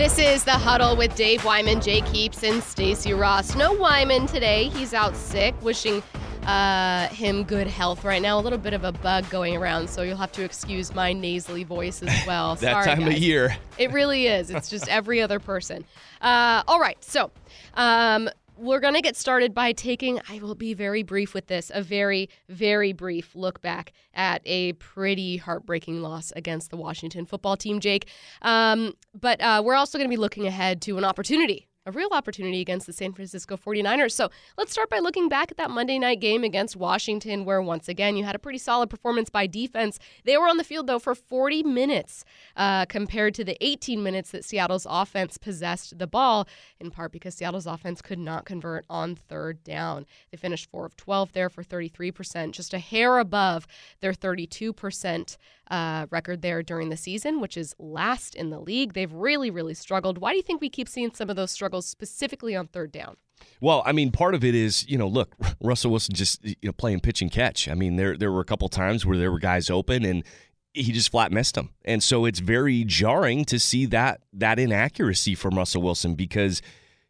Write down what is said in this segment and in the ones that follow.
This is the huddle with Dave Wyman, Jake Heaps, and Stacy Ross. No Wyman today. He's out sick. Wishing uh, him good health right now. A little bit of a bug going around, so you'll have to excuse my nasally voice as well. that Sorry, time guys. of year. It really is. It's just every other person. Uh, all right. So um, we're going to get started by taking, I will be very brief with this, a very, very brief look back at a pretty heartbreaking loss against the Washington football team, Jake. Um, but uh, we're also going to be looking ahead to an opportunity. A real opportunity against the San Francisco 49ers. So let's start by looking back at that Monday night game against Washington, where once again you had a pretty solid performance by defense. They were on the field, though, for 40 minutes uh, compared to the 18 minutes that Seattle's offense possessed the ball, in part because Seattle's offense could not convert on third down. They finished 4 of 12 there for 33%, just a hair above their 32% uh, record there during the season, which is last in the league. They've really, really struggled. Why do you think we keep seeing some of those struggles specifically on third down? Well, I mean, part of it is, you know, look, Russell Wilson just you know playing pitch and catch. I mean, there there were a couple times where there were guys open and he just flat missed them. And so it's very jarring to see that that inaccuracy from Russell Wilson because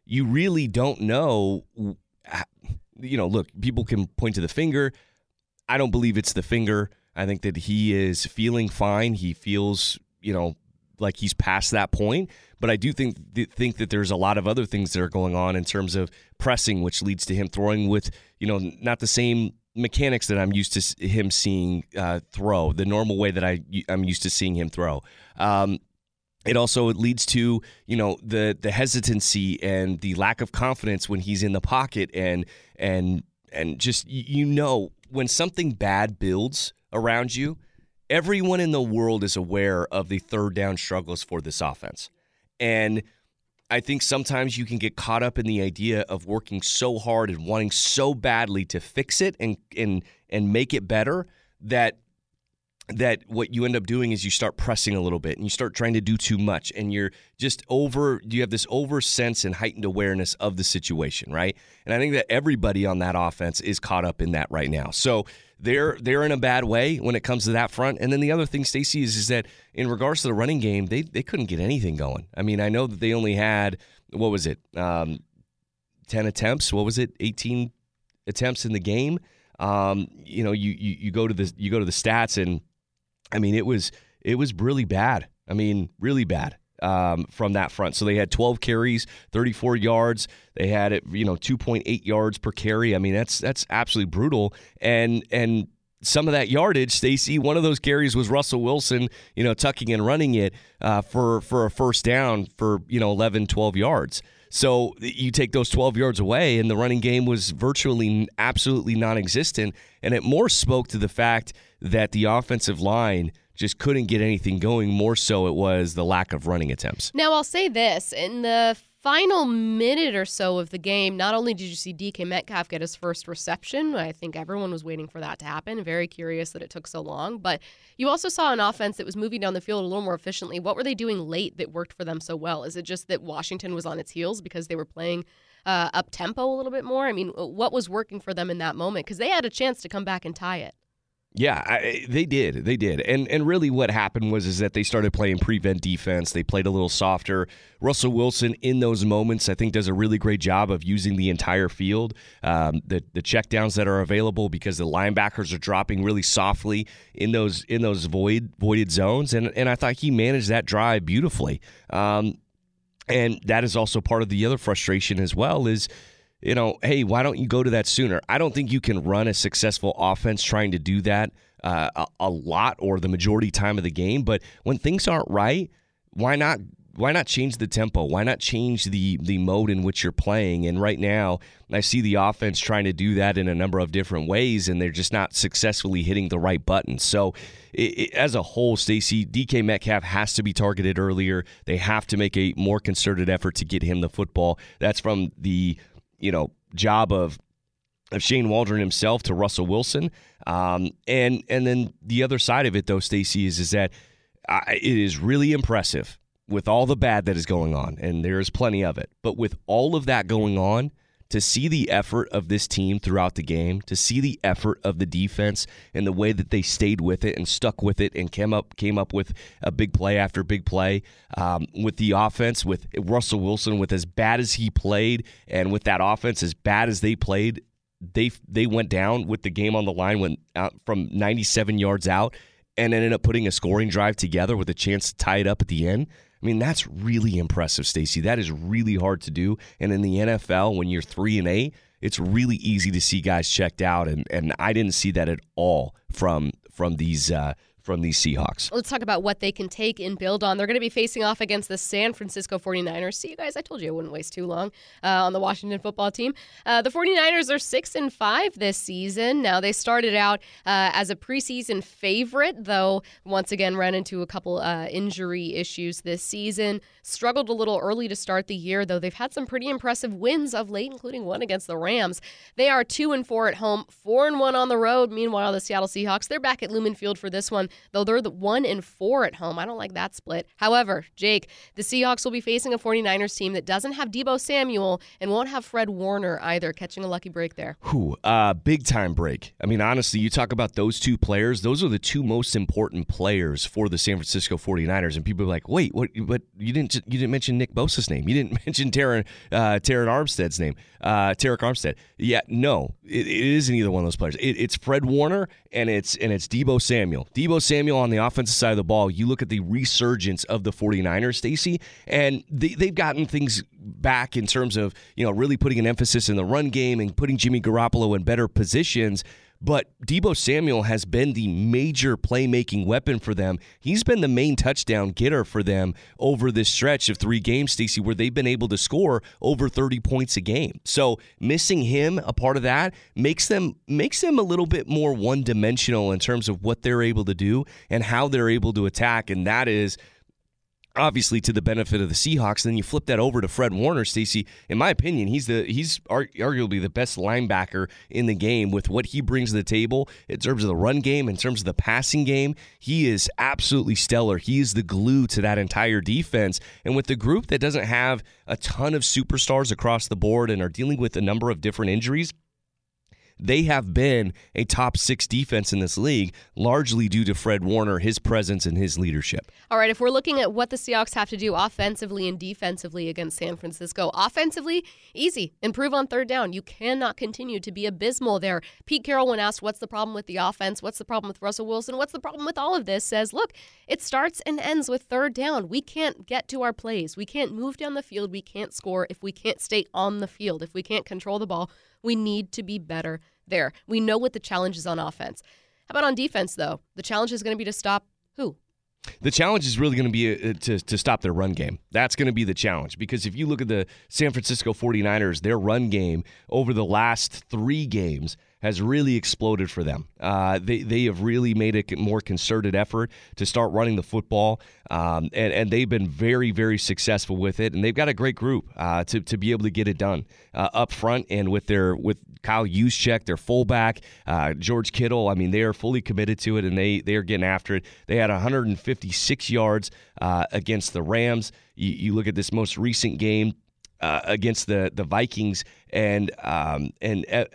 you really don't know you know, look, people can point to the finger. I don't believe it's the finger. I think that he is feeling fine. He feels, you know, like he's past that point. But I do think think that there's a lot of other things that are going on in terms of pressing, which leads to him throwing with, you know, not the same mechanics that I'm used to him seeing uh, throw, the normal way that I I'm used to seeing him throw. Um, it also leads to you know the the hesitancy and the lack of confidence when he's in the pocket and and and just you know when something bad builds around you everyone in the world is aware of the third down struggles for this offense. And I think sometimes you can get caught up in the idea of working so hard and wanting so badly to fix it and and and make it better that that what you end up doing is you start pressing a little bit and you start trying to do too much and you're just over you have this over sense and heightened awareness of the situation right? And i think that everybody on that offense is caught up in that right now. So they're they're in a bad way when it comes to that front. And then the other thing stacy is is that in regards to the running game they they couldn't get anything going. I mean i know that they only had what was it um, 10 attempts? What was it? 18 attempts in the game? Um, you know you, you you go to the you go to the stats and I mean, it was it was really bad. I mean, really bad um, from that front. So they had 12 carries, 34 yards. They had it, you know, 2.8 yards per carry. I mean, that's that's absolutely brutal. And and some of that yardage, Stacy, one of those carries was Russell Wilson, you know, tucking and running it uh, for for a first down for you know 11, 12 yards. So you take those 12 yards away, and the running game was virtually absolutely non existent. And it more spoke to the fact that the offensive line just couldn't get anything going. More so, it was the lack of running attempts. Now, I'll say this in the final minute or so of the game, not only did you see DK Metcalf get his first reception, I think everyone was waiting for that to happen. Very curious that it took so long, but you also saw an offense that was moving down the field a little more efficiently. What were they doing late that worked for them so well? Is it just that Washington was on its heels because they were playing uh, up tempo a little bit more? I mean, what was working for them in that moment? Because they had a chance to come back and tie it. Yeah, I, they did. They did. And and really what happened was is that they started playing prevent defense. They played a little softer. Russell Wilson in those moments I think does a really great job of using the entire field. Um, the the checkdowns that are available because the linebackers are dropping really softly in those in those void voided zones and and I thought he managed that drive beautifully. Um, and that is also part of the other frustration as well is you know, hey, why don't you go to that sooner? I don't think you can run a successful offense trying to do that uh, a, a, lot or the majority time of the game. But when things aren't right, why not? Why not change the tempo? Why not change the the mode in which you're playing? And right now, I see the offense trying to do that in a number of different ways, and they're just not successfully hitting the right buttons. So, it, it, as a whole, Stacy DK Metcalf has to be targeted earlier. They have to make a more concerted effort to get him the football. That's from the you know job of of Shane Waldron himself to Russell Wilson, um, and and then the other side of it though, Stacy is is that I, it is really impressive with all the bad that is going on, and there is plenty of it. But with all of that going on, to see the effort of this team throughout the game, to see the effort of the defense and the way that they stayed with it and stuck with it and came up came up with a big play after big play um, with the offense with Russell Wilson with as bad as he played and with that offense as bad as they played, they they went down with the game on the line went out from 97 yards out and ended up putting a scoring drive together with a chance to tie it up at the end. I mean, that's really impressive, Stacy. That is really hard to do. And in the NFL, when you're three and eight, it's really easy to see guys checked out, and and I didn't see that at all from from these uh, from these Seahawks. Let's talk about what they can take and build on. They're going to be facing off against the San Francisco 49ers. See, you guys, I told you I wouldn't waste too long uh, on the Washington football team. Uh, the 49ers are 6 and 5 this season. Now, they started out uh, as a preseason favorite, though once again ran into a couple uh, injury issues this season. Struggled a little early to start the year, though they've had some pretty impressive wins of late, including one against the Rams. They are 2 and 4 at home, 4 and 1 on the road. Meanwhile, the Seattle Seahawks, they're back at Lumen Field for this one though they're the one and four at home. I don't like that split. However, Jake, the Seahawks will be facing a 49ers team that doesn't have Deebo Samuel and won't have Fred Warner either, catching a lucky break there. Who? Uh, big time break. I mean, honestly, you talk about those two players, those are the two most important players for the San Francisco 49ers. And people are like, wait, what? But you didn't you didn't mention Nick Bosa's name. You didn't mention Terron, uh, Armstead's name, uh, Arik Armstead. Yeah, no, it, it isn't either one of those players. It, it's Fred Warner and it's and it's Deebo Samuel. Deebo Samuel on the offensive side of the ball, you look at the resurgence of the 49ers, Stacy, and they, they've gotten things back in terms of, you know, really putting an emphasis in the run game and putting Jimmy Garoppolo in better positions. But Deebo Samuel has been the major playmaking weapon for them. He's been the main touchdown getter for them over this stretch of three games, Stacey, where they've been able to score over 30 points a game. So missing him, a part of that, makes them makes them a little bit more one dimensional in terms of what they're able to do and how they're able to attack. And that is obviously to the benefit of the Seahawks. Then you flip that over to Fred Warner, Stacy. In my opinion, he's the he's arguably the best linebacker in the game with what he brings to the table in terms of the run game, in terms of the passing game. He is absolutely stellar. He is the glue to that entire defense. And with the group that doesn't have a ton of superstars across the board and are dealing with a number of different injuries, they have been a top six defense in this league, largely due to Fred Warner, his presence, and his leadership. All right, if we're looking at what the Seahawks have to do offensively and defensively against San Francisco, offensively, easy, improve on third down. You cannot continue to be abysmal there. Pete Carroll, when asked what's the problem with the offense, what's the problem with Russell Wilson, what's the problem with all of this, says, look, it starts and ends with third down. We can't get to our plays. We can't move down the field. We can't score if we can't stay on the field. If we can't control the ball, we need to be better there. We know what the challenge is on offense. How about on defense, though? The challenge is going to be to stop who? The challenge is really going to be uh, to, to stop their run game. That's going to be the challenge because if you look at the San Francisco 49ers, their run game over the last three games has really exploded for them. Uh, they, they have really made a more concerted effort to start running the football, um, and, and they've been very, very successful with it. And they've got a great group uh, to, to be able to get it done uh, up front and with their with Kyle Juszczyk, their fullback, uh, George Kittle. I mean, they are fully committed to it, and they they are getting after it. They had 156 yards uh, against the Rams. You, you, look at this most recent game uh, against the the Vikings, and um, and uh,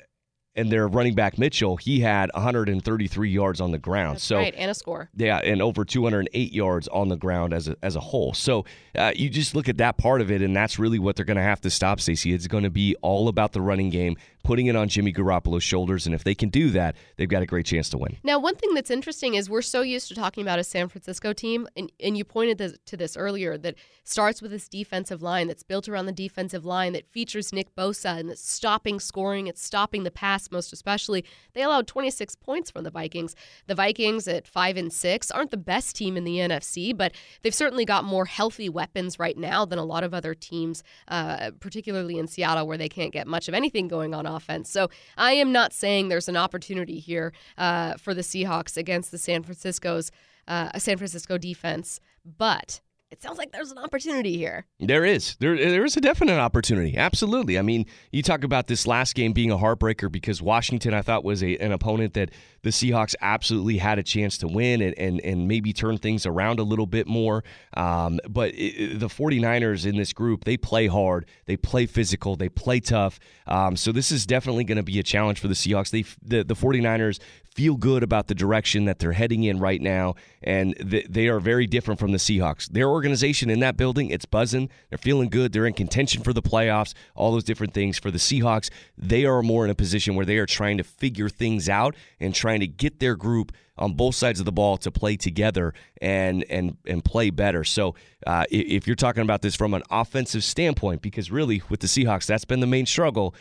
and their running back Mitchell, he had 133 yards on the ground. That's so right, and a score. Yeah, and over 208 yards on the ground as a, as a whole. So uh, you just look at that part of it, and that's really what they're going to have to stop, Stacey. It's going to be all about the running game, putting it on Jimmy Garoppolo's shoulders, and if they can do that, they've got a great chance to win. Now, one thing that's interesting is we're so used to talking about a San Francisco team, and, and you pointed this, to this earlier, that starts with this defensive line that's built around the defensive line that features Nick Bosa and it's stopping scoring, it's stopping the pass most especially. They allowed 26 points from the Vikings. The Vikings at 5 and 6 aren't the best team in the NFC, but they've certainly got more healthy weapons right now than a lot of other teams, uh, particularly in Seattle where they can't get much of anything going on offense. So I am not saying there's an opportunity here uh, for the Seahawks against the San Francisco's uh, San Francisco defense, but it sounds like there's an opportunity here. There is. There there is a definite opportunity. Absolutely. I mean, you talk about this last game being a heartbreaker because Washington I thought was a, an opponent that the Seahawks absolutely had a chance to win and and, and maybe turn things around a little bit more. Um, but it, the 49ers in this group, they play hard, they play physical, they play tough. Um, so this is definitely going to be a challenge for the Seahawks. They the, the 49ers feel good about the direction that they're heading in right now, and they are very different from the Seahawks. Their organization in that building, it's buzzing. They're feeling good. They're in contention for the playoffs, all those different things. For the Seahawks, they are more in a position where they are trying to figure things out and trying to get their group on both sides of the ball to play together and and and play better. So uh, if you're talking about this from an offensive standpoint, because really with the Seahawks, that's been the main struggle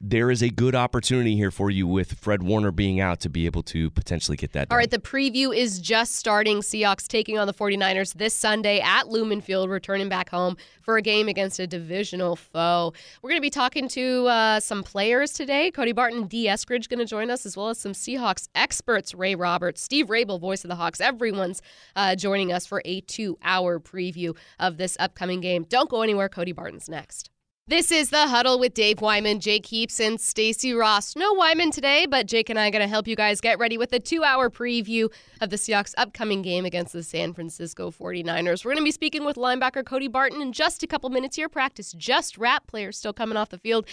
there is a good opportunity here for you with Fred Warner being out to be able to potentially get that done. All right, the preview is just starting. Seahawks taking on the 49ers this Sunday at Lumen Field, returning back home for a game against a divisional foe. We're going to be talking to uh, some players today. Cody Barton, D. Eskridge going to join us, as well as some Seahawks experts, Ray Roberts, Steve Raible, voice of the Hawks. Everyone's uh, joining us for a two-hour preview of this upcoming game. Don't go anywhere. Cody Barton's next. This is the huddle with Dave Wyman, Jake Heaps, and Stacy Ross. No Wyman today, but Jake and I are going to help you guys get ready with a two hour preview of the Seahawks' upcoming game against the San Francisco 49ers. We're going to be speaking with linebacker Cody Barton in just a couple minutes here. Practice just wrap. Players still coming off the field.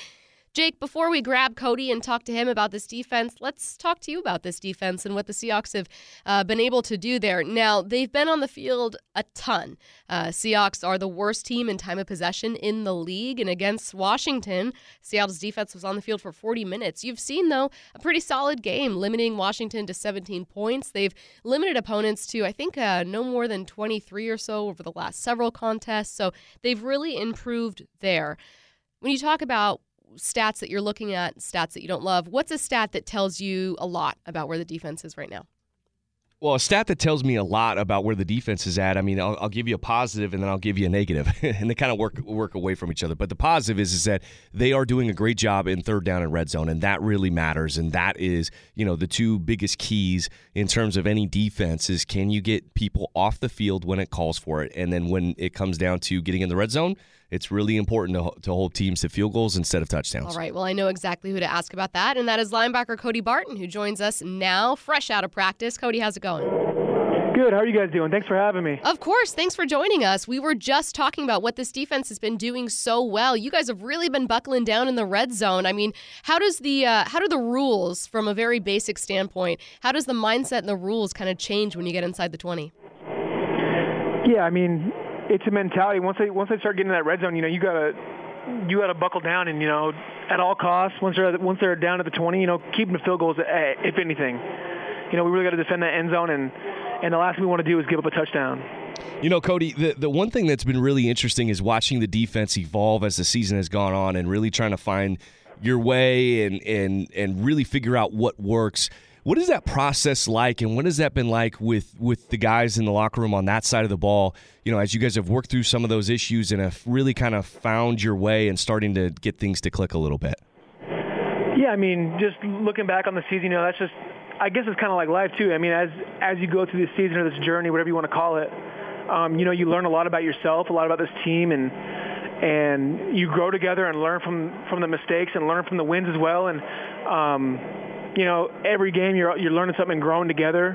Jake, before we grab Cody and talk to him about this defense, let's talk to you about this defense and what the Seahawks have uh, been able to do there. Now, they've been on the field a ton. Uh, Seahawks are the worst team in time of possession in the league, and against Washington, Seattle's defense was on the field for 40 minutes. You've seen, though, a pretty solid game, limiting Washington to 17 points. They've limited opponents to, I think, uh, no more than 23 or so over the last several contests, so they've really improved there. When you talk about stats that you're looking at, stats that you don't love, what's a stat that tells you a lot about where the defense is right now? Well, a stat that tells me a lot about where the defense is at. I mean, I'll, I'll give you a positive and then I'll give you a negative, and they kind of work work away from each other. But the positive is is that they are doing a great job in third down and red zone, and that really matters. And that is, you know, the two biggest keys in terms of any defense is can you get people off the field when it calls for it, and then when it comes down to getting in the red zone, it's really important to, to hold teams to field goals instead of touchdowns. All right. Well, I know exactly who to ask about that, and that is linebacker Cody Barton, who joins us now, fresh out of practice. Cody, how's it going? Good. How are you guys doing? Thanks for having me. Of course. Thanks for joining us. We were just talking about what this defense has been doing so well. You guys have really been buckling down in the red zone. I mean, how does the uh, how do the rules, from a very basic standpoint, how does the mindset and the rules kind of change when you get inside the twenty? Yeah, I mean, it's a mentality. Once they once they start getting in that red zone, you know, you gotta you gotta buckle down and you know at all costs. Once they're once they're down to the 20, you know, keeping the field goals eh, if anything. You know, we really got to defend that end zone, and and the last thing we want to do is give up a touchdown. You know, Cody, the, the one thing that's been really interesting is watching the defense evolve as the season has gone on and really trying to find your way and and and really figure out what works. What is that process like, and what has that been like with with the guys in the locker room on that side of the ball? You know, as you guys have worked through some of those issues and have really kind of found your way and starting to get things to click a little bit. Yeah, I mean, just looking back on the season, you know, that's just, I guess it's kind of like life too. I mean, as as you go through this season or this journey, whatever you want to call it, um, you know, you learn a lot about yourself, a lot about this team, and and you grow together and learn from from the mistakes and learn from the wins as well. And um, you know, every game you're you're learning something, and growing together,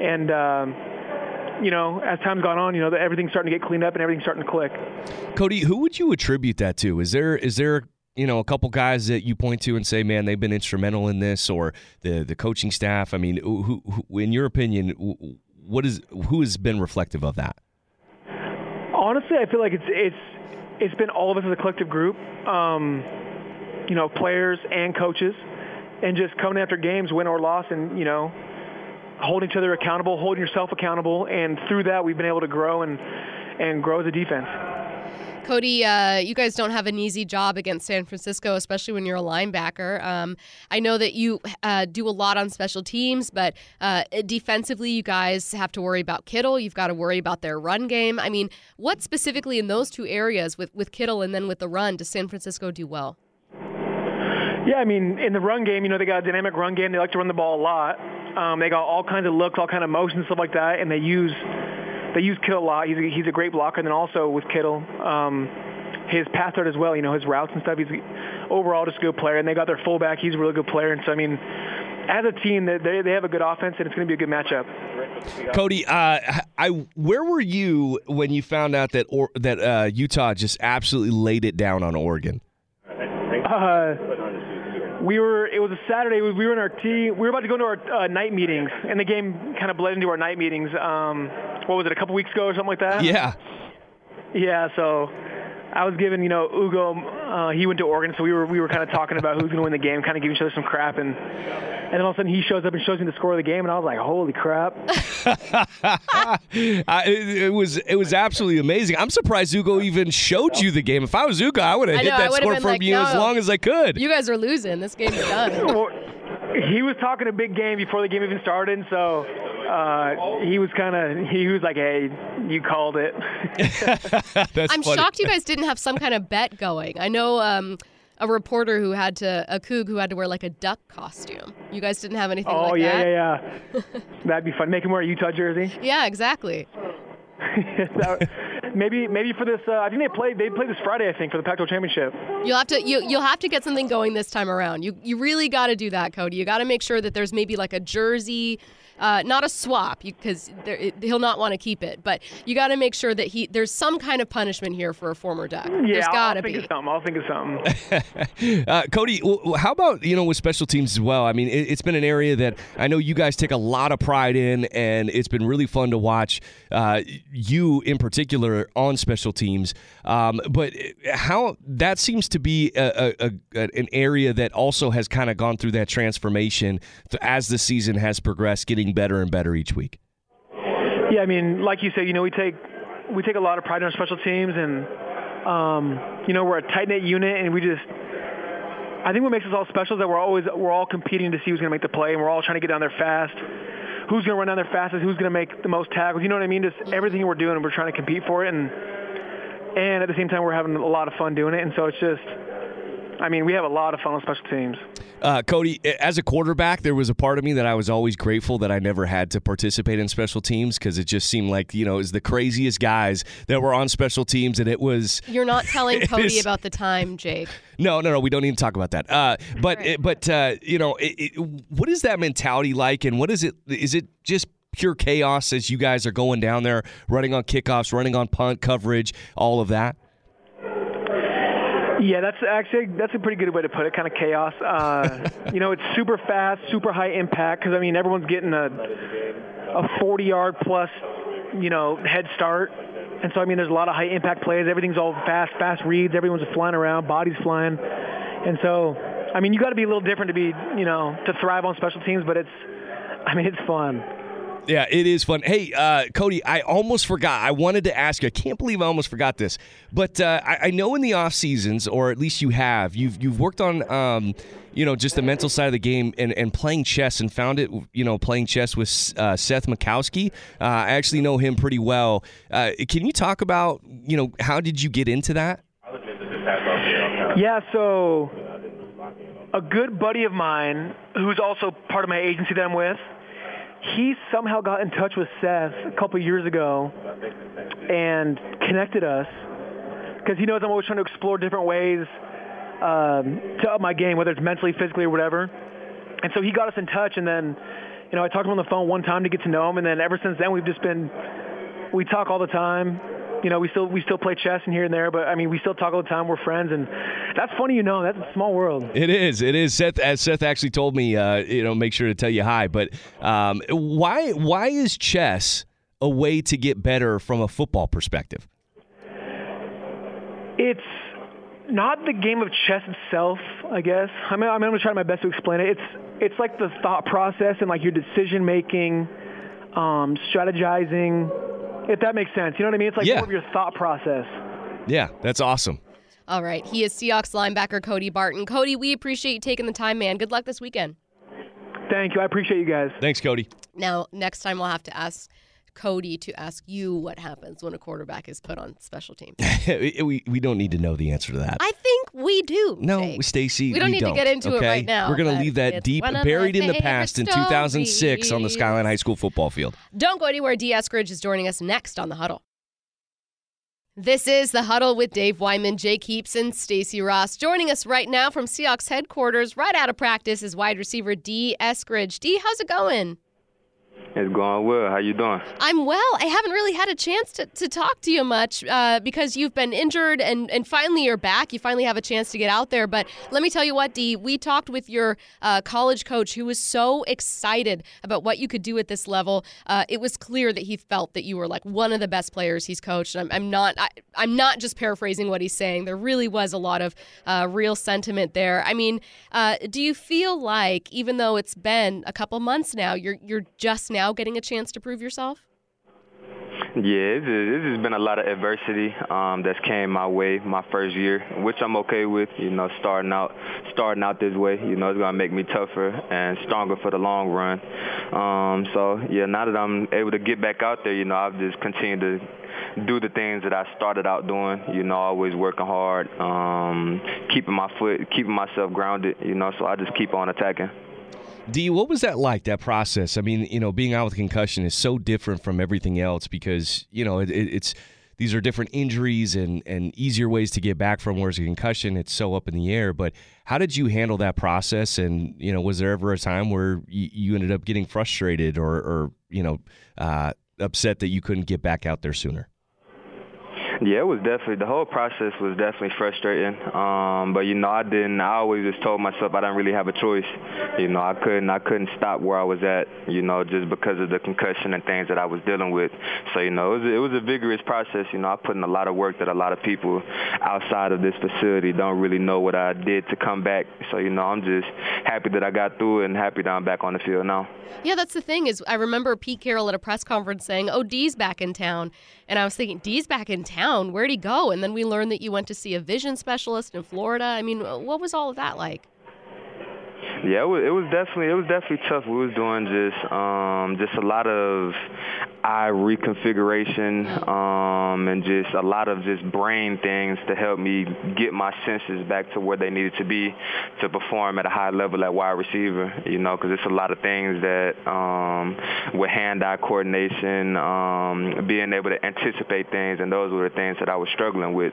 and um, you know, as time's gone on, you know, everything's starting to get cleaned up and everything's starting to click. Cody, who would you attribute that to? Is there is there you know a couple guys that you point to and say, man, they've been instrumental in this, or the the coaching staff? I mean, who, who in your opinion, what is who has been reflective of that? Honestly, I feel like it's it's it's been all of us as a collective group. Um, you know, players and coaches and just coming after games, win or loss, and you know, holding each other accountable, holding yourself accountable, and through that, we've been able to grow and and grow as a defense. Cody, uh, you guys don't have an easy job against San Francisco, especially when you're a linebacker. Um, I know that you uh, do a lot on special teams, but uh, defensively, you guys have to worry about Kittle. You've got to worry about their run game. I mean, what specifically in those two areas with, with Kittle and then with the run does San Francisco do well? Yeah, I mean, in the run game, you know, they got a dynamic run game. They like to run the ball a lot. Um, they got all kinds of looks, all kind of motions, stuff like that, and they use they use Kittle a lot. He's a, he's a great blocker. And then also with Kittle, um, his pass art as well. You know his routes and stuff. He's overall just a good player. And they got their fullback. He's a really good player. And so I mean, as a team, they they have a good offense, and it's going to be a good matchup. Cody, uh, I where were you when you found out that or, that uh, Utah just absolutely laid it down on Oregon? Uh, we were. It was a Saturday. We were in our team. We were about to go into our uh, night meetings, and the game kind of bled into our night meetings. Um, what was it? A couple weeks ago or something like that. Yeah. Yeah. So I was giving, you know, Ugo. Uh, he went to Oregon, so we were we were kind of talking about who's going to win the game, kind of giving each other some crap, and and then all of a sudden he shows up and shows me the score of the game, and I was like, holy crap! I, it, it, was it was absolutely amazing. I'm surprised Ugo even showed you the game. If I was Ugo, I would have hit know, that score from like, you no, as long as I could. You guys are losing. This game's done. well, he was talking a big game before the game even started, so uh, he was kind of he was like, "Hey, you called it." I'm funny. shocked you guys didn't have some kind of bet going. I know um, a reporter who had to a coug who had to wear like a duck costume. You guys didn't have anything like that. oh like yeah, that. yeah, yeah. That'd be fun. Make him wear a Utah jersey. Yeah, exactly. maybe maybe for this, uh, I think they play they play this Friday. I think for the Pac-12 championship. You'll have to you you'll have to get something going this time around. You you really got to do that, Cody. You got to make sure that there's maybe like a jersey uh, not a swap because he'll not want to keep it, but you got to make sure that he there's some kind of punishment here for a former Duck. Yeah, there's got to be. Of something. I'll think of something. uh, Cody, how about you know with special teams as well? I mean, it, has been an area that I know you guys take a lot of pride in, and it's been really fun to watch uh, you in particular on special teams. Um, but how that seems to be a, a, a, an area that also has kind of gone through that transformation as the season has progressed, getting better and better each week. Yeah, I mean, like you said, you know, we take we take a lot of pride in our special teams, and um, you know, we're a tight knit unit, and we just. I think what makes us all special is that we're always we're all competing to see who's going to make the play, and we're all trying to get down there fast. Who's going to run down there fastest? Who's going to make the most tackles? You know what I mean? Just everything we're doing, we're trying to compete for it, and and at the same time, we're having a lot of fun doing it. And so it's just, I mean, we have a lot of fun on special teams. Uh, Cody, as a quarterback, there was a part of me that I was always grateful that I never had to participate in special teams because it just seemed like you know it was the craziest guys that were on special teams, and it was. You're not telling Cody about the time, Jake. No, no, no. We don't need to talk about that. Uh, but right. it, but uh, you know, it, it, what is that mentality like, and what is it? Is it just pure chaos as you guys are going down there, running on kickoffs, running on punt coverage, all of that? Yeah, that's actually that's a pretty good way to put it. Kind of chaos. Uh, you know, it's super fast, super high impact because I mean everyone's getting a a 40 yard plus, you know, head start. And so I mean there's a lot of high impact plays. Everything's all fast, fast reads. Everyone's flying around, bodies flying. And so I mean you got to be a little different to be, you know, to thrive on special teams, but it's I mean it's fun. Yeah, it is fun. Hey, uh, Cody, I almost forgot. I wanted to ask you. I can't believe I almost forgot this. But uh, I, I, know in the off seasons, or at least you have, you've you've worked on, um, you know, just the mental side of the game and, and playing chess, and found it, you know, playing chess with uh, Seth Mikowski. Uh, I actually know him pretty well. Uh, can you talk about, you know, how did you get into that? Yeah, so a good buddy of mine, who's also part of my agency that I'm with he somehow got in touch with Seth a couple years ago and connected us because he knows I'm always trying to explore different ways um, to up my game, whether it's mentally, physically, or whatever. And so he got us in touch, and then, you know, I talked to him on the phone one time to get to know him, and then ever since then we've just been, we talk all the time you know, we still we still play chess and here and there, but I mean, we still talk all the time. We're friends, and that's funny. You know, that's a small world. It is. It is. Seth, as Seth actually told me, uh, you know, make sure to tell you hi. But um, why why is chess a way to get better from a football perspective? It's not the game of chess itself, I guess. I mean, I'm going to try my best to explain it. It's it's like the thought process and like your decision making, um, strategizing if that makes sense. You know what I mean? It's like yeah. more of your thought process. Yeah, that's awesome. All right. He is Seahawks linebacker Cody Barton. Cody, we appreciate you taking the time, man. Good luck this weekend. Thank you. I appreciate you guys. Thanks, Cody. Now, next time we'll have to ask Cody to ask you what happens when a quarterback is put on special teams. we, we don't need to know the answer to that. I think think we do. No, Stacy, We don't need to don't, get into it okay? right now, We're gonna leave that deep, buried in the past in 2006 on the. Skyline High School football field. Don't go anywhere. D. Eskridge is joining us next on the huddle. This is the huddle with Dave Wyman, Jake Heaps, and Stacy Ross. Joining us right now from Seahawks headquarters, right out of practice, is wide receiver D. Eskridge. D, how's it going? It's going well. How you doing? I'm well. I haven't really had a chance to, to talk to you much uh, because you've been injured and, and finally you're back. You finally have a chance to get out there. But let me tell you what, Dee, we talked with your uh, college coach who was so excited about what you could do at this level. Uh, it was clear that he felt that you were like one of the best players he's coached. I'm, I'm not I, I'm not just paraphrasing what he's saying. There really was a lot of uh, real sentiment there. I mean, uh, do you feel like even though it's been a couple months now, you're you're just now getting a chance to prove yourself? Yeah, this has been a lot of adversity um, that's came my way my first year, which I'm okay with. You know, starting out starting out this way, you know, it's gonna make me tougher and stronger for the long run. Um, so yeah, now that I'm able to get back out there, you know, I've just continued to do the things that I started out doing. You know, always working hard, um, keeping my foot, keeping myself grounded. You know, so I just keep on attacking. D, what was that like, that process? I mean, you know, being out with concussion is so different from everything else because, you know, it, it's these are different injuries and, and easier ways to get back from, whereas a concussion, it's so up in the air. But how did you handle that process? And, you know, was there ever a time where you, you ended up getting frustrated or, or you know, uh, upset that you couldn't get back out there sooner? Yeah, it was definitely the whole process was definitely frustrating. Um, but you know, I didn't. I always just told myself I didn't really have a choice. You know, I couldn't. I couldn't stop where I was at. You know, just because of the concussion and things that I was dealing with. So you know, it was, it was a vigorous process. You know, I put in a lot of work that a lot of people outside of this facility don't really know what I did to come back. So you know, I'm just happy that I got through it and happy that I'm back on the field now. Yeah, that's the thing is I remember Pete Carroll at a press conference saying, "Oh, D's back in town," and I was thinking, "D's back in town? Where'd he go?" And then we learned that you went to see a vision specialist in Florida. I mean, what was all of that like? Yeah, it was, it was definitely it was definitely tough. We was doing just um, just a lot of eye reconfiguration um, and just a lot of just brain things to help me get my senses back to where they needed to be to perform at a high level at wide receiver. You know, because it's a lot of things that um, with hand-eye coordination, um, being able to anticipate things, and those were the things that I was struggling with.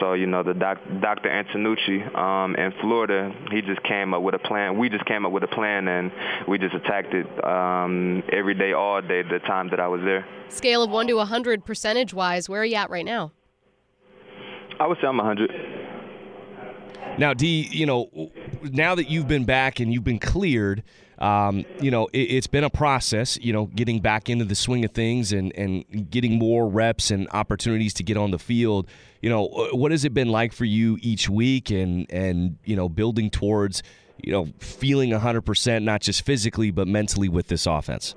So you know, the doc, Dr. Antonucci um, in Florida, he just came up with a plan. We just came up with a plan, and we just attacked it um, every day, all day, the time that I was there. Scale of 1 to 100 percentage wise, where are you at right now? I would say I'm 100. Now, D, you know, now that you've been back and you've been cleared, um, you know, it, has been a process, you know, getting back into the swing of things and, and getting more reps and opportunities to get on the field. You know, what has it been like for you each week and, and you know, building towards, you know, feeling 100%, not just physically, but mentally with this offense?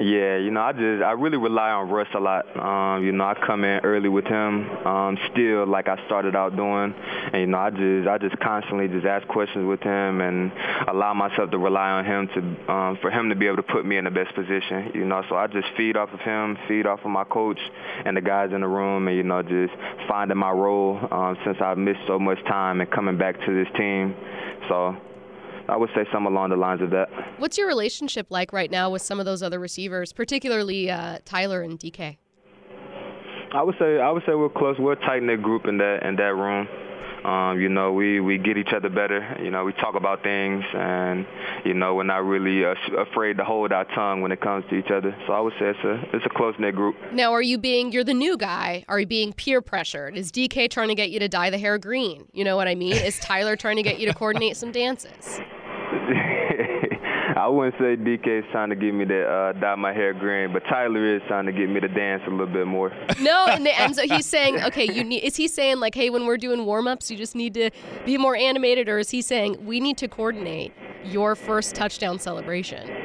Yeah, you know, I just I really rely on Russ a lot. Um, you know, I come in early with him, um, still like I started out doing, and you know, I just I just constantly just ask questions with him and allow myself to rely on him to um, for him to be able to put me in the best position. You know, so I just feed off of him, feed off of my coach and the guys in the room, and you know, just finding my role um, since I've missed so much time and coming back to this team. So I would say some along the lines of that. What's your relationship like right now with some of those other receivers, particularly uh, Tyler and DK? I would say I would say we're close. We're a tight knit group in that in that room. Um, you know, we, we get each other better. You know, we talk about things, and you know, we're not really uh, afraid to hold our tongue when it comes to each other. So I would say it's a it's a close knit group. Now, are you being you're the new guy? Are you being peer pressured? Is DK trying to get you to dye the hair green? You know what I mean? Is Tyler trying to get you to coordinate some dances? I wouldn't say DK is trying to get me to uh, dye my hair green, but Tyler is trying to get me to dance a little bit more. No, in the end, so he's saying, okay, you need. Is he saying like, hey, when we're doing warm ups, you just need to be more animated, or is he saying we need to coordinate your first touchdown celebration?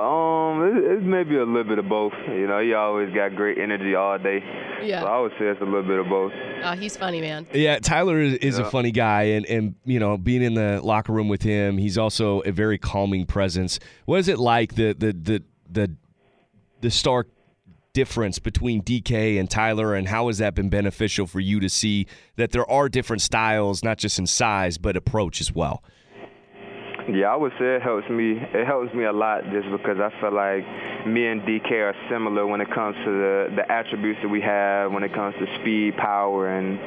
Um, it's maybe a little bit of both. You know, he always got great energy all day. Yeah. So I would say it's a little bit of both. Oh, he's funny, man. Yeah, Tyler is, is Yeah. a funny guy, and and you know, being in the locker room with him, he's also a very calming presence. What is it like the the the the the start difference between DK and Tyler, and how has that been beneficial for you to see that there are different styles, not just in size, but approach as well? Yeah, I would say it helps me. It helps me a lot just because I feel like me and DK are similar when it comes to the, the attributes that we have, when it comes to speed, power, and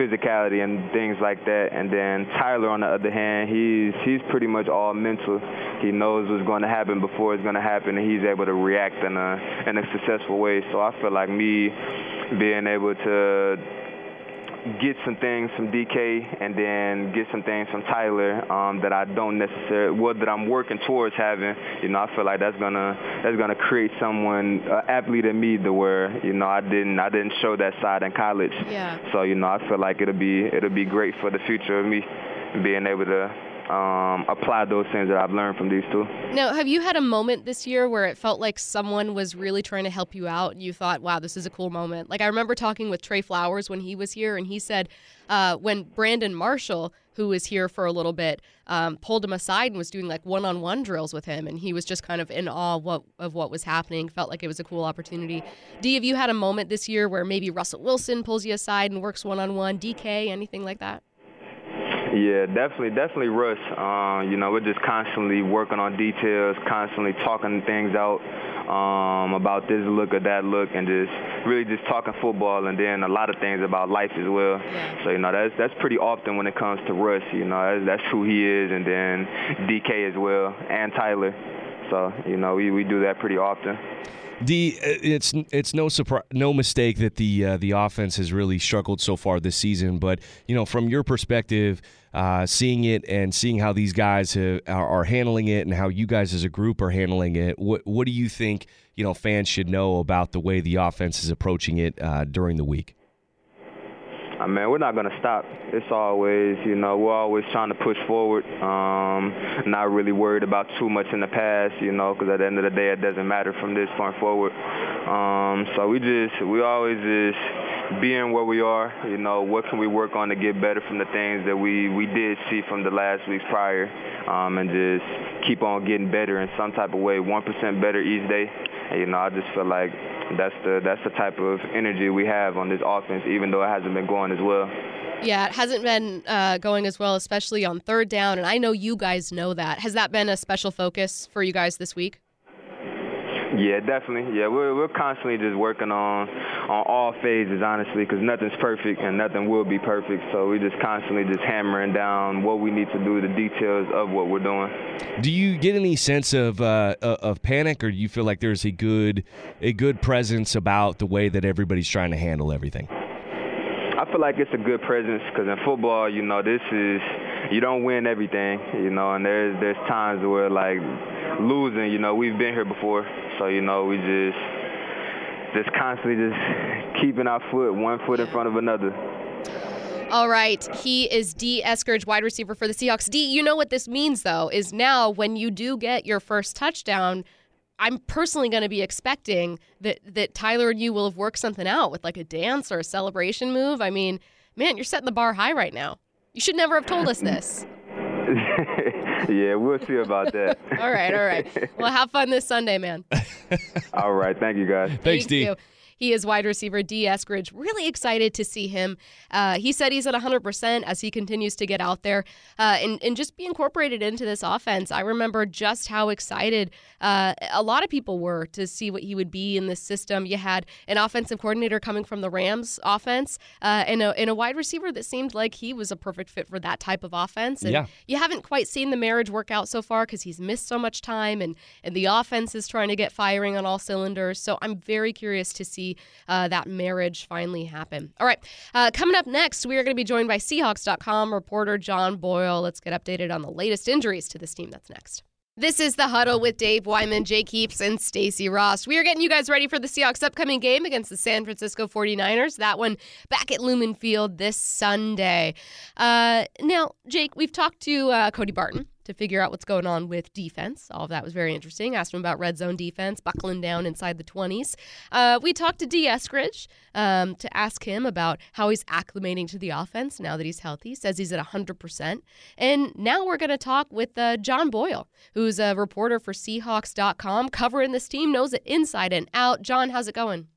physicality and things like that. And then Tyler, on the other hand, he's he's pretty much all mental. He knows what's going to happen before it's going to happen, and he's able to react in a in a successful way. So I feel like me being able to get some things from DK and then get some things from Tyler um, that I don't necessarily, well, that I'm working towards having. You know, I feel like that's gonna that's gonna create someone uh, athlete in me to where you know I didn't I didn't show that side in college. Yeah. So you know, I feel like it'll be it'll be great for the future of me being able to um, apply those things that I've learned from these two. Now, have you had a moment this year where it felt like someone was really trying to help you out and you thought, wow, this is a cool moment? Like, I remember talking with Trey Flowers when he was here, and he said uh, when Brandon Marshall, who was here for a little bit, um, pulled him aside and was doing like one on one drills with him, and he was just kind of in awe of what, of what was happening, felt like it was a cool opportunity. D, have you had a moment this year where maybe Russell Wilson pulls you aside and works one on one? DK, anything like that? Yeah, definitely, definitely Russ. Uh, you know, we're just constantly working on details, constantly talking things out um, about this look or that look, and just really just talking football, and then a lot of things about life as well. Yeah. So you know, that's that's pretty often when it comes to Russ. You know, that's, that's who he is, and then DK as well, and Tyler. So you know, we we do that pretty often. D, it's it's no surprise, no mistake that the uh, the offense has really struggled so far this season. But you know, from your perspective, uh, seeing it and seeing how these guys have, are, are, handling it, and how you guys as a group are handling it, what what do you think you know fans should know about the way the offense is approaching it uh, during the week? I mean, we're not going to stop. It's always, you know, we're always trying to push forward. Um, not really worried about too much in the past, you know, because at the end of the day, it doesn't matter from this point forward. Um, so we just, we always just being where we are, you know, what can we work on to get better from the things that we, we did see from the last weeks prior, um, and just keep on getting better in some type of way, 1% better each day. And, you know, I just feel like that's the that's the type of energy we have on this offense, even though it hasn't been going as well. Yeah, it hasn't been uh, going as well, especially on third down, and I know you guys know that. Has that been a special focus for you guys this week? Yeah, definitely. Yeah, we're we're constantly just working on on all phases, honestly, because nothing's perfect and nothing will be perfect. So we're just constantly just hammering down what we need to do, the details of what we're doing. Do you get any sense of uh, of panic, or do you feel like there's a good a good presence about the way that everybody's trying to handle everything? I feel like it's a good presence because in football, you know, this is you don't win everything, you know, and there's there's times where like losing, you know, we've been here before, so you know we just just constantly just keeping our foot one foot in front of another. All right. He is Dee Eskridge, wide receiver for the Seahawks. D, you know what this means, though, is now when you do get your first touchdown, I'm personally going to be expecting that, that Tyler and you will have worked something out with like a dance or a celebration move. I mean, man, you're setting the bar high right now. You should never have told us this. yeah, we'll see about that. all right, all right. Well, have fun this Sunday, man. all right, thank you guys. Thanks, Thank D. you. He is wide receiver D. Eskridge. Really excited to see him. Uh, he said he's at 100% as he continues to get out there uh, and, and just be incorporated into this offense. I remember just how excited uh, a lot of people were to see what he would be in this system. You had an offensive coordinator coming from the Rams offense uh, and, a, and a wide receiver that seemed like he was a perfect fit for that type of offense. And Yeah. you haven't quite seen the marriage work out so far because he's missed so much time and, and the offense is trying to get firing on all cylinders. So I'm very curious to see uh, that marriage finally happen. All right. Uh, coming up next, we are going to be joined by Seahawks.com reporter John Boyle. Let's get updated on the latest injuries to this team. That's next. This is the huddle with Dave Wyman, Jake Heaps, and Stacy Ross. We are getting you guys ready for the Seahawks' upcoming game against the San Francisco 49ers. That one back at Lumen Field this Sunday. Uh, now, Jake, we've talked to uh, Cody Barton to figure out what's going on with defense. All of that was very interesting. Asked him about red zone defense, buckling down inside the 20s. Uh, we talked to D. Eskridge um, to ask him about how he's acclimating to the offense now that he's healthy. Says he's at 100%. And now we're going to talk with uh, John Boyle, who's a reporter for Seahawks.com, covering this team, knows it inside and out. John, how's it going?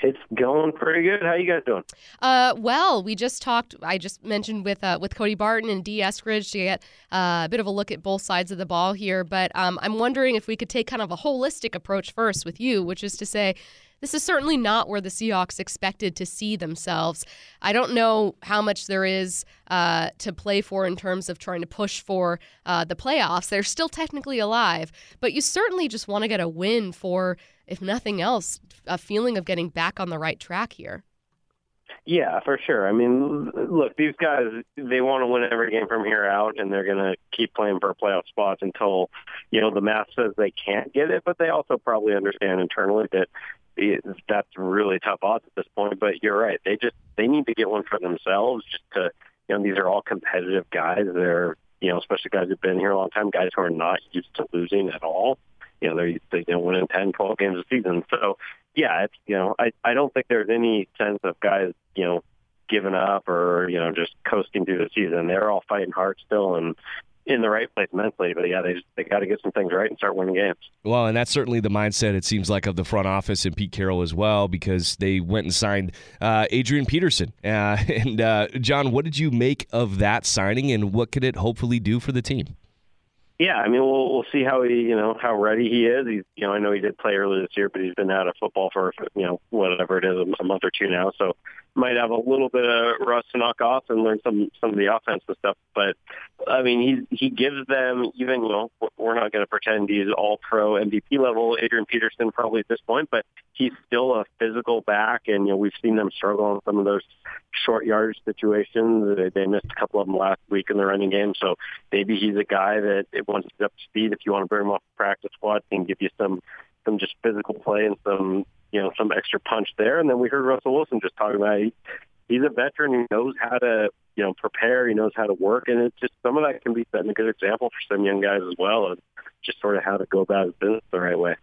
It's going pretty good. How you guys doing? Uh, well, we just talked. I just mentioned with uh, with Cody Barton and Dee Eskridge to get uh, a bit of a look at both sides of the ball here. But um, I'm wondering if we could take kind of a holistic approach first with you, which is to say, this is certainly not where the Seahawks expected to see themselves. I don't know how much there is uh, to play for in terms of trying to push for uh, the playoffs. They're still technically alive, but you certainly just want to get a win for, if nothing else, a feeling of getting back on the right track here. Yeah, for sure. I mean, look, these guys, they want to win every game from here out, and they're going to keep playing for playoff spots until, you know, the math says they can't get it, but they also probably understand internally that that's really tough odds at this point. But you're right; they just they need to get one for themselves. Just to you know, these are all competitive guys. They're you know, especially guys who've been here a long time, guys who are not used to losing at all. You know, they're they you know winning 10, 12 games a season. So yeah, it's you know, I I don't think there's any sense of guys you know giving up or you know just coasting through the season. They're all fighting hard still, and in the right place mentally. But yeah, they they got to get some things right and start winning games. Well, and that's certainly the mindset it seems like of the front office and Pete Carroll as well, because they went and signed uh, Adrian Peterson. Uh, and uh, John, what did you make of that signing, and what could it hopefully do for the team? Yeah, I mean, we'll we'll see how he, you know, how ready he is. He's, you know, I know he did play earlier this year, but he's been out of football for, you know, whatever it is, a month or two now. So might have a little bit of rust to knock off and learn some some of the offensive stuff. But I mean, he he gives them even, you know, we're not going to pretend he's all pro MVP level, Adrian Peterson probably at this point, but he's still a physical back, and you know, we've seen them struggle on some of those short yardage situations. They, they missed a couple of them last week in the running game, so maybe he's a guy that once he's up to speed, if you want to bring him off the practice squad, can give you some some just physical play and some you know some extra punch there. And then we heard Russell Wilson just talking about he, he's a veteran. He knows how to you know prepare. He knows how to work, and it's just some of that can be setting a good example for some young guys as well of just sort of how to go about his business the right way.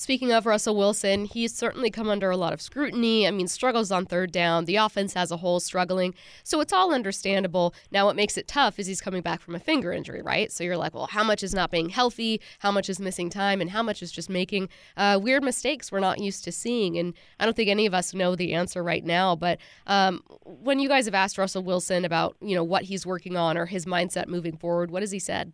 Speaking of Russell Wilson, he's certainly come under a lot of scrutiny. I mean, struggles on third down, the offense as a whole struggling. So it's all understandable. Now, what makes it tough is he's coming back from a finger injury, right? So you're like, well, how much is not being healthy? How much is missing time? And how much is just making uh, weird mistakes we're not used to seeing? And I don't think any of us know the answer right now. But um, when you guys have asked Russell Wilson about, you know, what he's working on or his mindset moving forward, what has he said?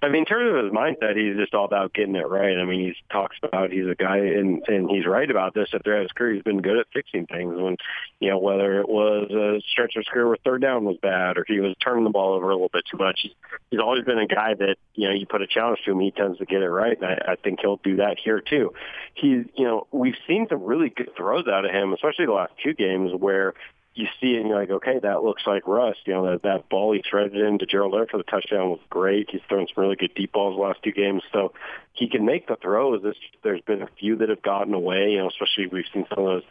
I mean, in terms of his mindset, he's just all about getting it right. I mean, he talks about he's a guy, and and he's right about this. That throughout his career, he's been good at fixing things. When you know, whether it was a stretch of his career where third down was bad, or he was turning the ball over a little bit too much, he's, he's always been a guy that you know you put a challenge to him, he tends to get it right. And I, I think he'll do that here too. He's, you know, we've seen some really good throws out of him, especially the last two games where you see and you're like, okay, that looks like Rust. You know, that, that ball he threaded into Gerald Everett for the touchdown was great. He's thrown some really good deep balls the last two games. So he can make the throws. This, there's been a few that have gotten away, you know, especially we've seen some of those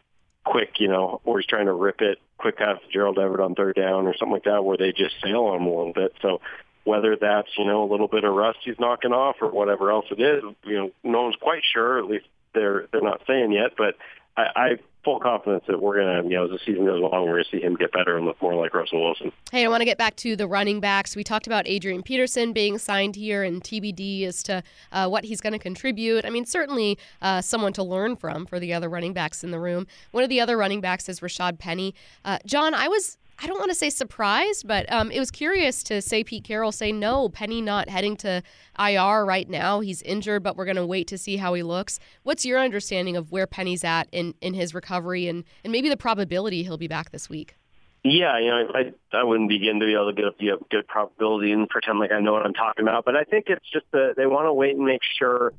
quick, you know, or he's trying to rip it quick pass to Gerald Everett on third down or something like that where they just sail on him a little bit. So whether that's, you know, a little bit of rust he's knocking off or whatever else it is, you know, no one's quite sure. At least they're they're not saying yet, but I, I full confidence that we're going to, you know, as the season goes along, we're going to see him get better and look more like Russell Wilson. Hey, I want to get back to the running backs. We talked about Adrian Peterson being signed here and TBD as to uh, what he's going to contribute. I mean, certainly uh, someone to learn from for the other running backs in the room. One of the other running backs is Rashad Penny. Uh, John, I was I don't want to say surprised, but um, it was curious to say Pete Carroll say no, Penny not heading to IR right now. He's injured, but we're going to wait to see how he looks. What's your understanding of where Penny's at in, in his recovery and, and maybe the probability he'll be back this week? Yeah, you know, I I wouldn't begin to be able to get a good probability and pretend like I know what I'm talking about, but I think it's just that they want to wait and make sure,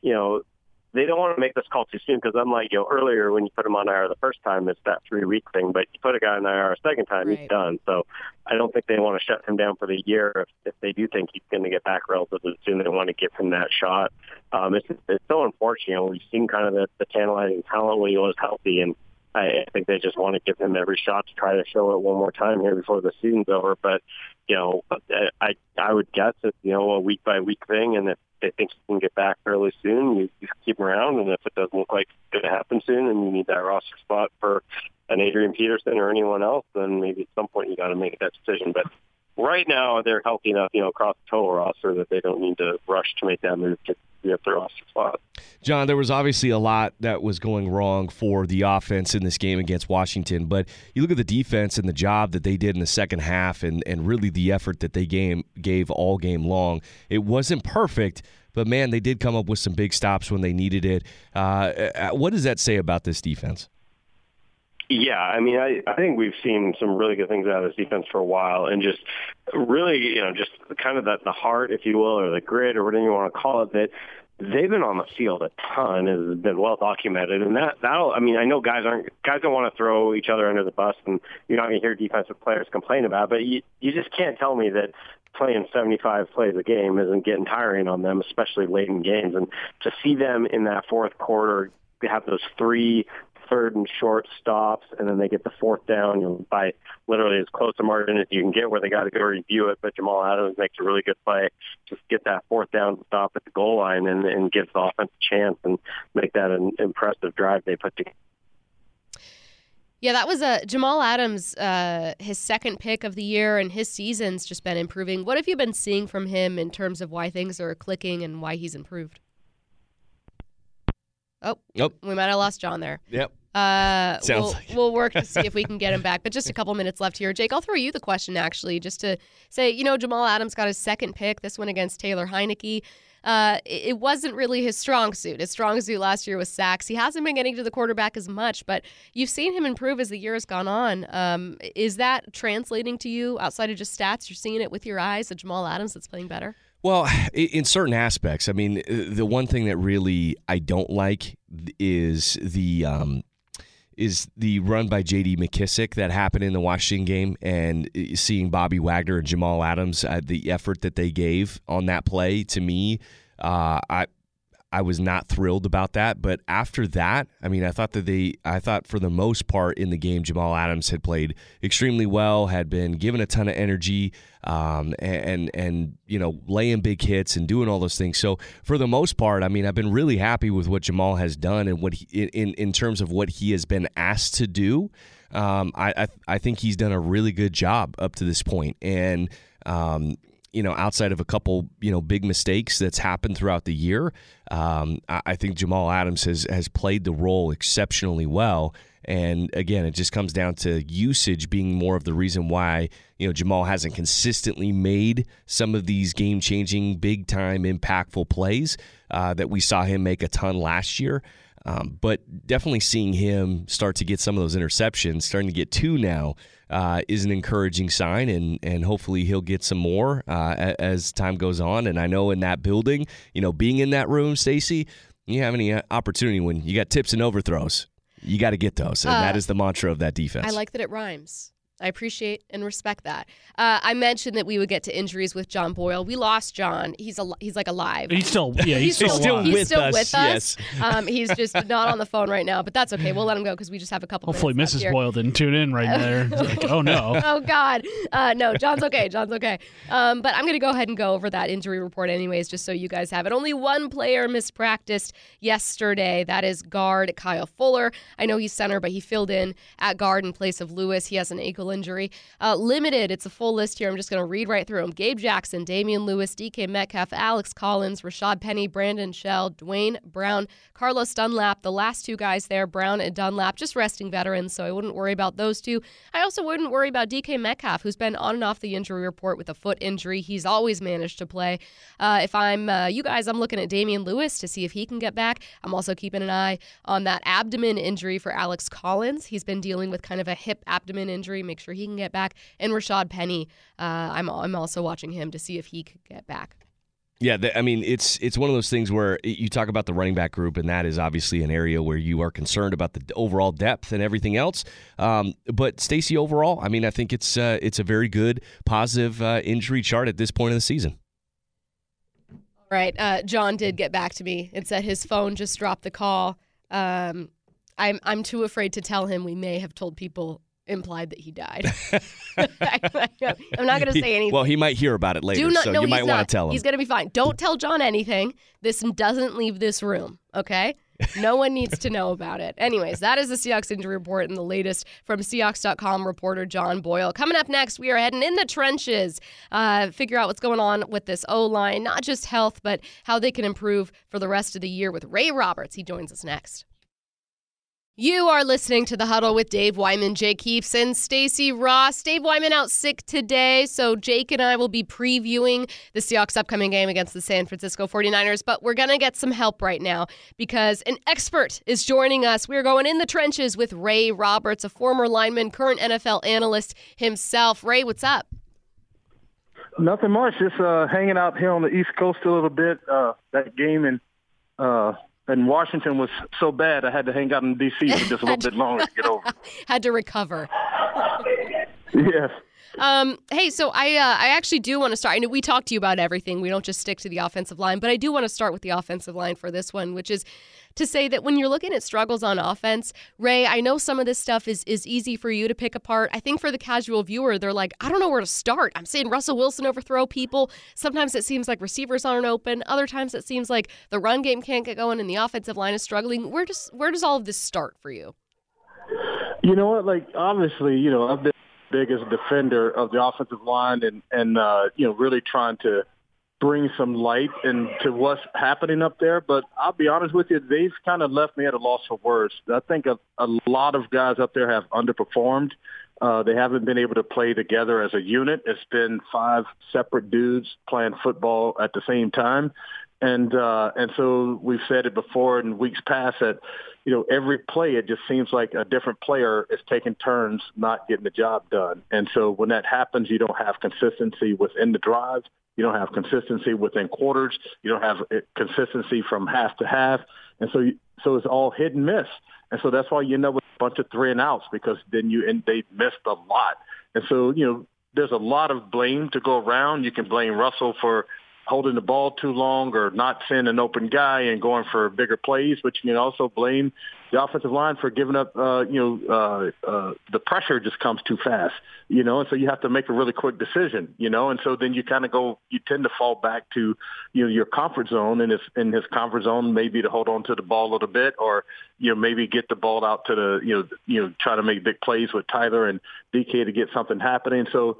you know, they don't want to make this call too soon because I'm like, you know earlier when you put him on IR the first time, it's that three week thing. But you put a guy on IR a second time, right. he's done. So I don't think they want to shut him down for the year. If, if they do think he's going to get back relatively soon, they want to give him that shot. Um, it's it's so unfortunate. We've seen kind of the, the tantalizing talent when he was healthy, and I, think they just want to give him every shot to try to show it one more time here before the season's over. But you know, I I would guess it's you know a week by week thing, and if they think he can get back fairly soon, you, you keep him around. And if it doesn't look like it's going to happen soon, and you need that roster spot for an Adrian Peterson or anyone else, then maybe at some point you got to make that decision. But right now they're healthy enough, you know, across the total roster that they don't need to rush to make that move to get the roster spot. John, there was obviously a lot that was going wrong for the offense in this game against Washington, but you look at the defense and the job that they did in the second half and, and really the effort that they game, gave all game long. It wasn't perfect, but man, they did come up with some big stops when they needed it. Uh, uh what does that say about this defense? Yeah, I mean, I, I think we've seen some really good things out of this defense for a while, and just really, you know, just kind of the, the heart, if you will, or the grit, or whatever you want to call it, that they've been on the field a ton, has been well documented, and that that'll. I mean, I know guys aren't guys don't want to throw each other under the bus, and you're not going to hear defensive players complain about, it, but you you just can't tell me that playing 75 plays a game isn't getting tiring on them, especially late in games, and to see them in that fourth quarter have those three third and short stops, and then they get the fourth down you know, by literally as close a margin as you can get where they got to go review it. But Jamal Adams makes a really good play. Just get that fourth down stop at the goal line and, and gives the offense a chance and make that an impressive drive they put together. Yeah, that was a Jamal Adams, uh, his second pick of the year, and his season's just been improving. What have you been seeing from him in terms of why things are clicking and why he's improved? Oh, nope. We might have lost John there. Yep. Uh, we'll, like we'll work to see if we can get him back. But just a couple minutes left here. Jake, I'll throw you the question actually, just to say, you know, Jamal Adams got his second pick, this one against Taylor Heinicke. Uh, it wasn't really his strong suit. His strong suit last year was sacks. He hasn't been getting to the quarterback as much, but you've seen him improve as the year has gone on. Um, is that translating to you outside of just stats? You're seeing it with your eyes that Jamal Adams that's playing better? Well, in certain aspects, I mean, uh, the one thing that really I don't like is the um, is the run by J.D. McKissic that happened in the Washington game, and uh, seeing Bobby Wagner and Jamal Adams, uh, the effort that they gave on that play to me, uh, I I was not thrilled about that. But after that, I mean, I thought that they, I thought for the most part in the game, Jamal Adams had played extremely well, had been given a ton of energy, um, and and you know laying big hits and doing all those things. So for the most part, I mean, I've been really happy with what Jamal has done and what he, in in terms of what he has been asked to do. Um, I, I I think he's done a really good job up to this point, and um, you know, outside of a couple, you know, big mistakes that's happened throughout the year, um, I, I, think Jamal Adams has has played the role exceptionally well. And again, it just comes down to usage being more of the reason why you know Jamal hasn't consistently made some of these game changing, big time, impactful plays uh, that we saw him make a ton last year. Um, but definitely seeing him start to get some of those interceptions, starting to get two now, uh, is an encouraging sign, and and hopefully he'll get some more uh, as time goes on. And I know in that building, you know, being in that room, Stacy, you have any uh, opportunity when you got tips and overthrows, you got to get those, and that uh, is the mantra of that defense. I like that it rhymes. I appreciate and respect that. Uh, I mentioned that we would get to injuries with John Boyle. We lost John. He's al- he's like alive. He's still yeah. He's, he's still, with he's still us. With us. Yes. Um, he's just not on the phone right now, but that's okay. We'll let him go because we just have a couple. Hopefully, Mrs. Boyle didn't tune in right there. like, oh no. oh God. Uh, no, John's okay. John's okay. Um, but I'm going to go ahead and go over that injury report anyways, just so you guys have it. Only one player mispracticed yesterday. That is guard Kyle Fuller. I know he's center, but he filled in at guard in place of Lewis. He has an ankle injury. Uh, limited, it's a full list here. I'm just going to read right through them. Gabe Jackson, Damien Lewis, DK Metcalf, Alex Collins, Rashad Penny, Brandon Shell, Duane Brown, Carlos Dunlap. The last two guys there, Brown and Dunlap, just resting veterans, so I wouldn't worry about those two. I also wouldn't worry about DK Metcalf, who's been on and off the injury report with a foot injury. He's always managed to play. Uh, if I'm uh, you guys, I'm looking at Damien Lewis to see if he can get back. I'm also keeping an eye on that abdomen injury for Alex Collins. He's been dealing with kind of a hip abdomen injury. Make sure he can get back. And Rashad Penny, uh, I'm I'm also watching him to see if he could get back. Yeah, I mean it's it's one of those things where you talk about the running back group, and that is obviously an area where you are concerned about the overall depth and everything else. Um, but Stacy, overall, I mean, I think it's uh, it's a very good positive uh, injury chart at this point of the season. Right, uh, John did get back to me and said his phone just dropped the call. Um, I'm I'm too afraid to tell him. We may have told people implied that he died. I'm not going to say anything. Well, he might hear about it later, Do not. so no, you might want to tell him. He's going to be fine. Don't tell John anything. This doesn't leave this room. Okay. No one needs to know about it. Anyways, that is the Seahawks injury report and the latest from Seahawks.com reporter John Boyle. Coming up next, we are heading in the trenches, uh, figure out what's going on with this O line, not just health, but how they can improve for the rest of the year with Ray Roberts. He joins us next. You are listening to the huddle with Dave Wyman, Jake Heaps, and Stacy Ross. Dave Wyman out sick today, so Jake and I will be previewing the Seahawks' upcoming game against the San Francisco 49ers. But we're going to get some help right now because an expert is joining us. We're going in the trenches with Ray Roberts, a former lineman, current NFL analyst himself. Ray, what's up? Nothing much. Just uh, hanging out here on the East Coast a little bit. Uh, that game in uh, in Washington was so bad, I had to hang out in D.C. for just a little bit longer to get over. Had to recover. yes. Um, hey, so I uh, I actually do want to start. I know we talked to you about everything. We don't just stick to the offensive line, but I do want to start with the offensive line for this one, which is to say that when you're looking at struggles on offense, Ray, I know some of this stuff is is easy for you to pick apart. I think for the casual viewer, they're like, I don't know where to start. I'm seeing Russell Wilson overthrow people. Sometimes it seems like receivers aren't open. Other times it seems like the run game can't get going and the offensive line is struggling. Where does where does all of this start for you? You know what? Like obviously, you know, I've been biggest defender of the offensive line and and uh, you know really trying to bring some light into what's happening up there. But I'll be honest with you, they've kind of left me at a loss for words. I think a, a lot of guys up there have underperformed. Uh, they haven't been able to play together as a unit. It's been five separate dudes playing football at the same time. And uh, and so we've said it before in weeks past that you know, every play, it just seems like a different player is taking turns not getting the job done. And so when that happens, you don't have consistency within the drive. You don't have consistency within quarters. You don't have eh, consistency from half to half. And so, you, so it's all hit and miss. And so that's why you end up with a bunch of three and outs because then you, and they missed a lot. And so, you know, there's a lot of blame to go around. You can blame Russell for holding the ball too long or not seeing an open guy and going for bigger plays, but you can also blame the offensive line for giving up, uh, you know, uh, uh, the pressure just comes too fast, you know, and so you have to make a really quick decision, you know, and so then you kind of go, you tend to fall back to, you know, your comfort zone and his, in his comfort zone, maybe to hold on to the ball a little bit or, you know, maybe get the ball out to the, you know, you know, try to make big plays with Tyler and DK to get something happening. So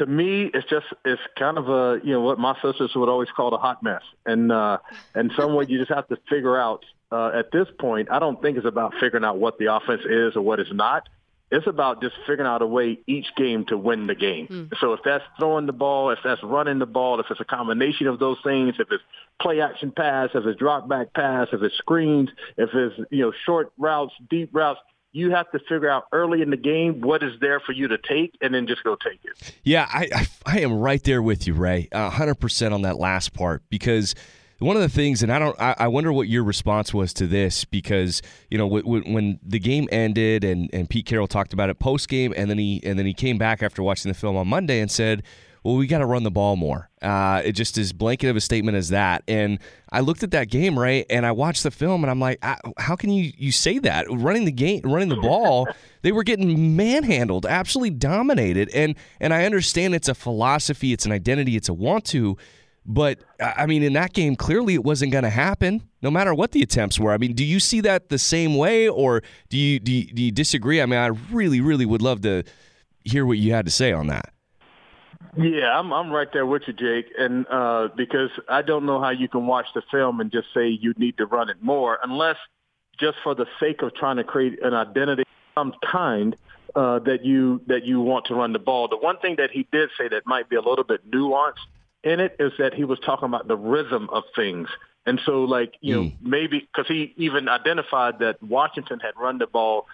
to me, it's just it's kind of a you know what my sisters would always call it a hot mess, and uh, and some way you just have to figure out. Uh, at this point, I don't think it's about figuring out what the offense is or what it's not. It's about just figuring out a way each game to win the game. Mm. So if that's throwing the ball, if that's running the ball, if it's a combination of those things, if it's play action pass, if it's drop back pass, if it's screens, if it's you know short routes, deep routes, you have to figure out early in the game what is there for you to take and then just go take it. Yeah, I, I, I am right there with you, Ray, 100% on that last part because one of the things, and I don't, I, wonder what your response was to this because you know when the game ended and, and Pete Carroll talked about it post game, and then he and then he came back after watching the film on Monday and said, well, we got to run the ball more. Uh, it just as blanket of a statement as that. And I looked at that game, right, and I watched the film, and I'm like, how can you you say that? Running the game, running the ball, they were getting manhandled, absolutely dominated. And and I understand it's a philosophy, it's an identity, it's a want to. But I mean, in that game, clearly it wasn't going to happen, no matter what the attempts were. I mean, do you see that the same way, or do you, do you do you disagree? I mean, I really, really would love to hear what you had to say on that. Yeah, I'm I'm right there with you, Jake, and uh, because I don't know how you can watch the film and just say you need to run it more, unless just for the sake of trying to create an identity of some kind uh, that you that you want to run the ball. The one thing that he did say that might be a little bit nuanced in it is that he was talking about the rhythm of things. And so, like, you mm. know, maybe because he even identified that Washington had run the ball,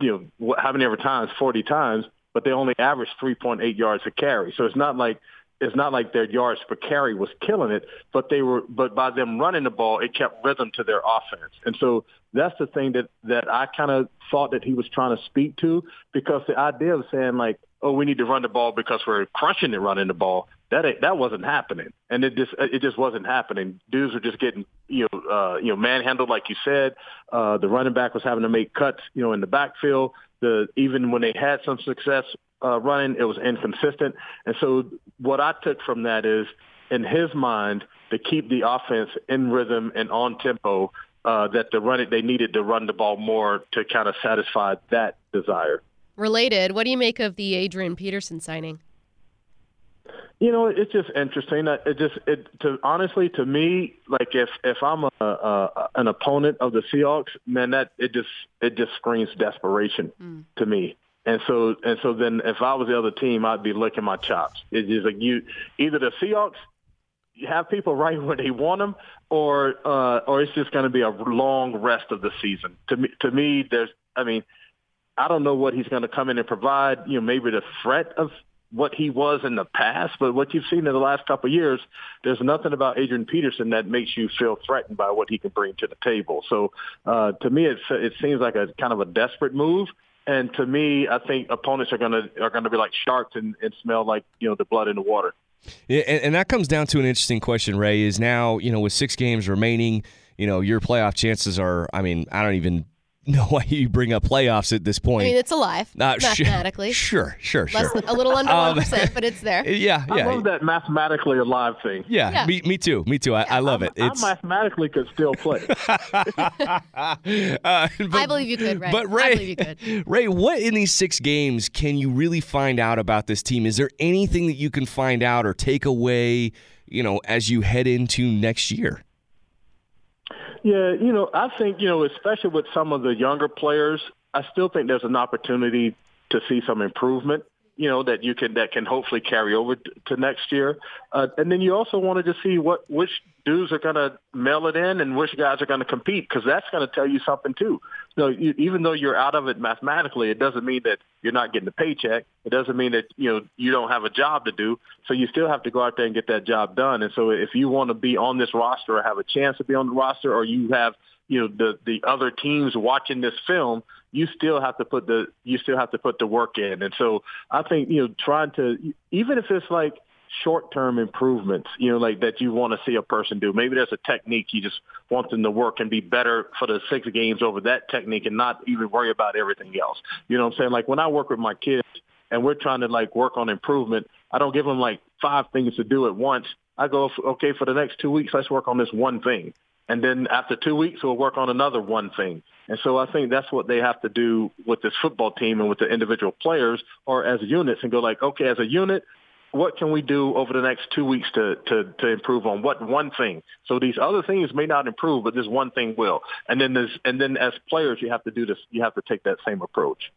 you know, how many ever times? 40 times but they only averaged 3.8 yards a carry. So it's not like it's not like their yards per carry was killing it, but they were, but by them running the ball, it kept rhythm to their offense. And so that's the thing that, that I kind of thought that he was trying to speak to because the idea of saying like, oh, we need to run the ball because we're crushing it running the ball, that that wasn't happening. And it just, it just wasn't happening. Dudes were just getting, you know, uh, you know, manhandled, like you said. Uh, the running back was having to make cuts, you know, in the backfield. The, even when they had some success uh, running, it was inconsistent. And so what I took from that is, in his mind, to keep the offense in rhythm and on tempo, uh, that the run it they needed to run the ball more to kind of satisfy that desire. Related, what do you make of the Adrian Peterson signing? You know, it's just interesting. It just, it to honestly, to me, like if if I'm a, a an opponent of the Seahawks, man, that it just it just screams desperation mm. to me. And so and so then if I was the other team, I'd be licking my chops. It's just like you either the Seahawks have people right where they want them, or uh, or it's just going to be a long rest of the season. To me, to me, there's I mean, I don't know what he's going to come in and provide. You know, maybe the threat of what he was in the past, but what you've seen in the last couple of years, there's nothing about Adrian Peterson that makes you feel threatened by what he can bring to the table. So uh, to me, it's, it seems like a kind of a desperate move. And to me, I think opponents are going to are to be like sharks and, and smell like you know the blood in the water. Yeah, and, and that comes down to an interesting question, Ray. Is now you know with six games remaining, you know your playoff chances are. I mean, I don't even know why you bring up playoffs at this point. I mean, it's alive uh, mathematically. Sure, sure, sure. Less, a little under um, one um, percent, but it's there. Yeah, yeah. I love that mathematically alive thing. Yeah, yeah. Me, me too. Me too. I, yeah. I love it. It's... I mathematically could still play. uh, but, I believe you could, Ray. But Ray, I believe you could. Ray, what in these six games can you really find out about this team? Is there anything that you can find out or take away? You know, as you head into next year. Yeah, you know, I think, you know, especially with some of the younger players, I still think there's an opportunity to see some improvement you know that you can that can hopefully carry over to next year. Uh, and then you also wanted to see what which dudes are going to mail it in and which guys are going to compete because that's going to tell you something too. So you, even though you're out of it mathematically, it doesn't mean that you're not getting a paycheck. It doesn't mean that you know you don't have a job to do. So you still have to go out there and get that job done. And so if you want to be on this roster or have a chance to be on the roster, or you have you know the the other teams watching this film you still have to put the you still have to put the work in. And so I think you know trying to even if it's like short term improvements, you know, like that you want to see a person do. Maybe there's a technique you just want them to work and be better for the six games over that technique and not even worry about everything else. You know what I'm saying? Like when I work with my kids and we're trying to like work on improvement, I don't give them like five things to do at once. I go, okay, for the next two weeks, let's work on this one thing. And then after two weeks, we'll work on another one thing. And so I think that's what they have to do with this football team and with the individual players or as units and go like, okay, as a unit, what can we do over the next two weeks to, to, to improve on what one thing? So these other things may not improve, but this one thing will. And then there's, and then as players, you have to do this. You have to take that same approach.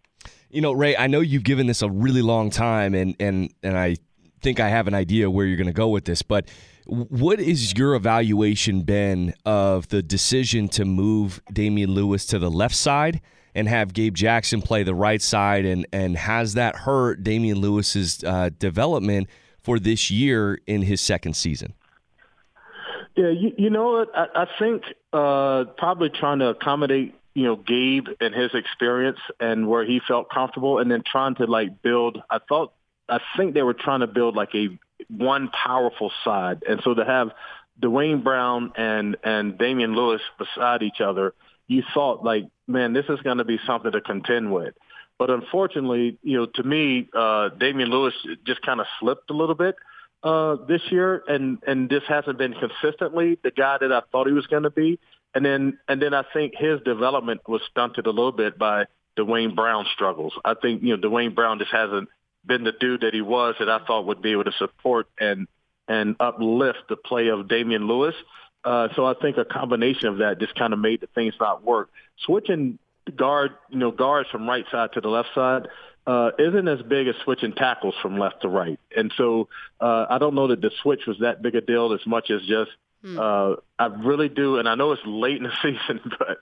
You know, Ray, I know you've given this a really long time and, and, and I think I have an idea where you're going to go with this, but what is your evaluation been of the decision to move Damien Lewis to the left side and have Gabe Jackson play the right side? And, and has that hurt Damien Lewis's uh, development for this year in his second season? Yeah, you, you know what? I, I think uh, probably trying to accommodate you know Gabe and his experience and where he felt comfortable, and then trying to like build. I thought I think they were trying to build like a one powerful side. And so to have Duane Brown and, and Damien Lewis beside each other, you thought like, man, this is going to be something to contend with. But unfortunately, you know, to me, uh, Damien Lewis just kind of slipped a little bit uh, this year, and and this hasn't been consistently the guy that I thought he was going to be. And then and then I think his development was stunted a little bit by Duane Brown struggles. I think you know Duane Brown just hasn't been the dude that he was that I thought would be able to support and and uplift the play of Damien Lewis. Uh, so I think a combination of that just kind of made the things not work. Switching guard, you know, guards from right side to the left side uh, isn't as big as switching tackles from left to right. And so uh, I don't know that the switch was that big a deal as much as just Hmm. Uh, I really do, and I know it's late in the season, but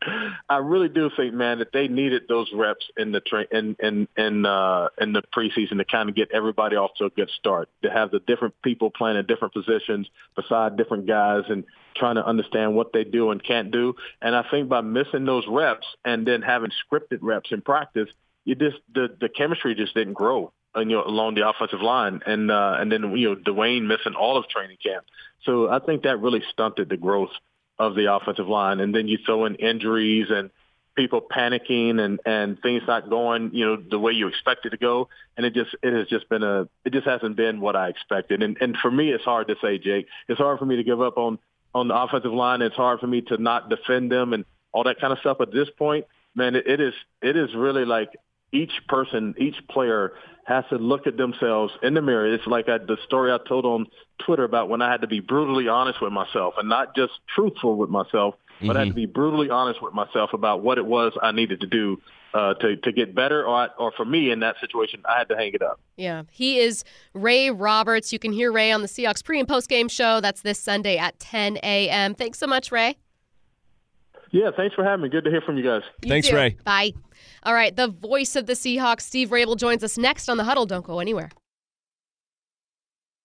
I really do think, man, that they needed those reps in the tra- in in in uh, in the preseason to kind of get everybody off to a good start. To have the different people playing in different positions beside different guys and trying to understand what they do and can't do. And I think by missing those reps and then having scripted reps in practice, you just the the chemistry just didn't grow you know, along the offensive line, and uh, and then you know Duane missing all of training camp. So I think that really stunted the growth of the offensive line. And then you throw in injuries and people panicking and and things not going you know the way you expect it to go. And it just it has just been a it just hasn't been what I expected. And and for me, it's hard to say, Jake. It's hard for me to give up on on the offensive line. It's hard for me to not defend them and all that kind of stuff. At this point, man, it, it is it is really like each person, each player has to look at themselves in the mirror. It's like I, the story I told on Twitter about when I had to be brutally honest with myself and not just truthful with myself, but mm-hmm. I had to be brutally honest with myself about what it was I needed to do uh, to to get better, or or for me in that situation, I had to hang it up. Yeah, he is Ray Roberts. You can hear Ray on the Seahawks pre and post game show. That's this Sunday at 10 a.m. Thanks so much, Ray. Yeah, thanks for having me. Good to hear from you guys. You thanks, too. Ray. Bye. All right, the voice of the Seahawks, Steve Raible, joins us next on the huddle. Don't go anywhere.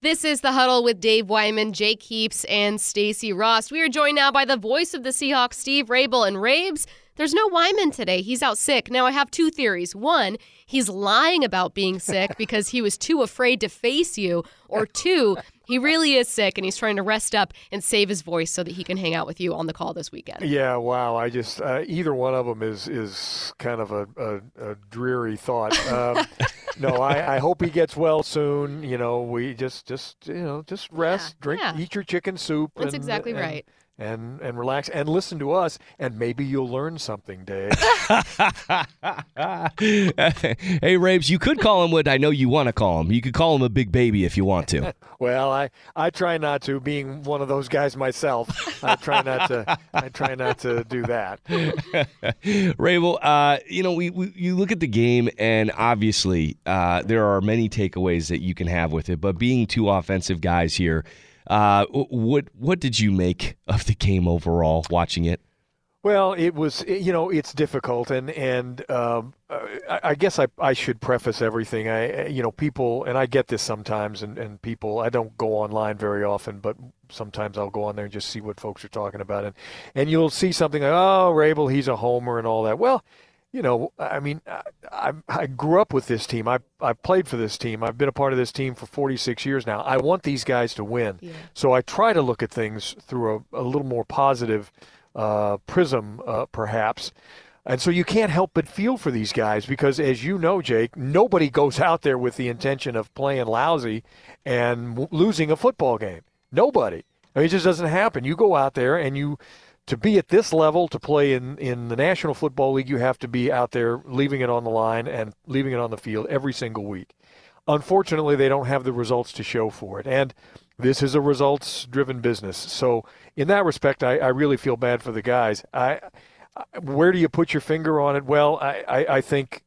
This is the huddle with Dave Wyman, Jake Heaps, and Stacy Ross. We are joined now by the voice of the Seahawks, Steve Raible, and Rabes. There's no Wyman today. He's out sick. Now, I have two theories. One, he's lying about being sick because he was too afraid to face you. Or two, he really is sick and he's trying to rest up and save his voice so that he can hang out with you on the call this weekend. Yeah, wow. I just uh, either one of them is is kind of a, a, a dreary thought. Um, no, I, I hope he gets well soon. You know, we just just you know just rest, Yeah, drink, yeah. eat your chicken soup. That's and- exactly and- right. And and relax and listen to us, and maybe you'll learn something, Dave. hey, Rabes, you could call him what I know you want to call him. You could call him a big baby if you want to. well, I I try not to. Being one of those guys myself, I try not to. I try not to do that. Raible, uh, you know, we, we you look at the game, and obviously uh, there are many takeaways that you can have with it. But being two offensive guys here, uh, what what did you make of the game overall? Watching it, Well, it was, you know, it's difficult, and and um, uh, I, I guess I, I should preface everything. I, you know, people, and I get this sometimes, and, and people, I don't go online very often, but sometimes I'll go on there and just see what folks are talking about, and and you'll see something like, oh, Raible, he's a homer and all that. Well, you know, I mean, I, I, grew up with this team. I I played for this team. I've been a part of this team for 46 years now. I want these guys to win, Yeah. so I try to look at things through a, a little more positive uh, prism, uh, perhaps. And so you can't help but feel for these guys because, as you know, Jake, nobody goes out there with the intention of playing lousy and w- losing a football game. Nobody. I mean, it just doesn't happen. You go out there and you, to be at this level, to play in, in the National Football League, you have to be out there leaving it on the line and leaving it on the field every single week. Unfortunately, they don't have the results to show for it. And this is a results driven business. So, in that respect, I, I really feel bad for the guys. I, I, where do you put your finger on it? Well, I, I, I think.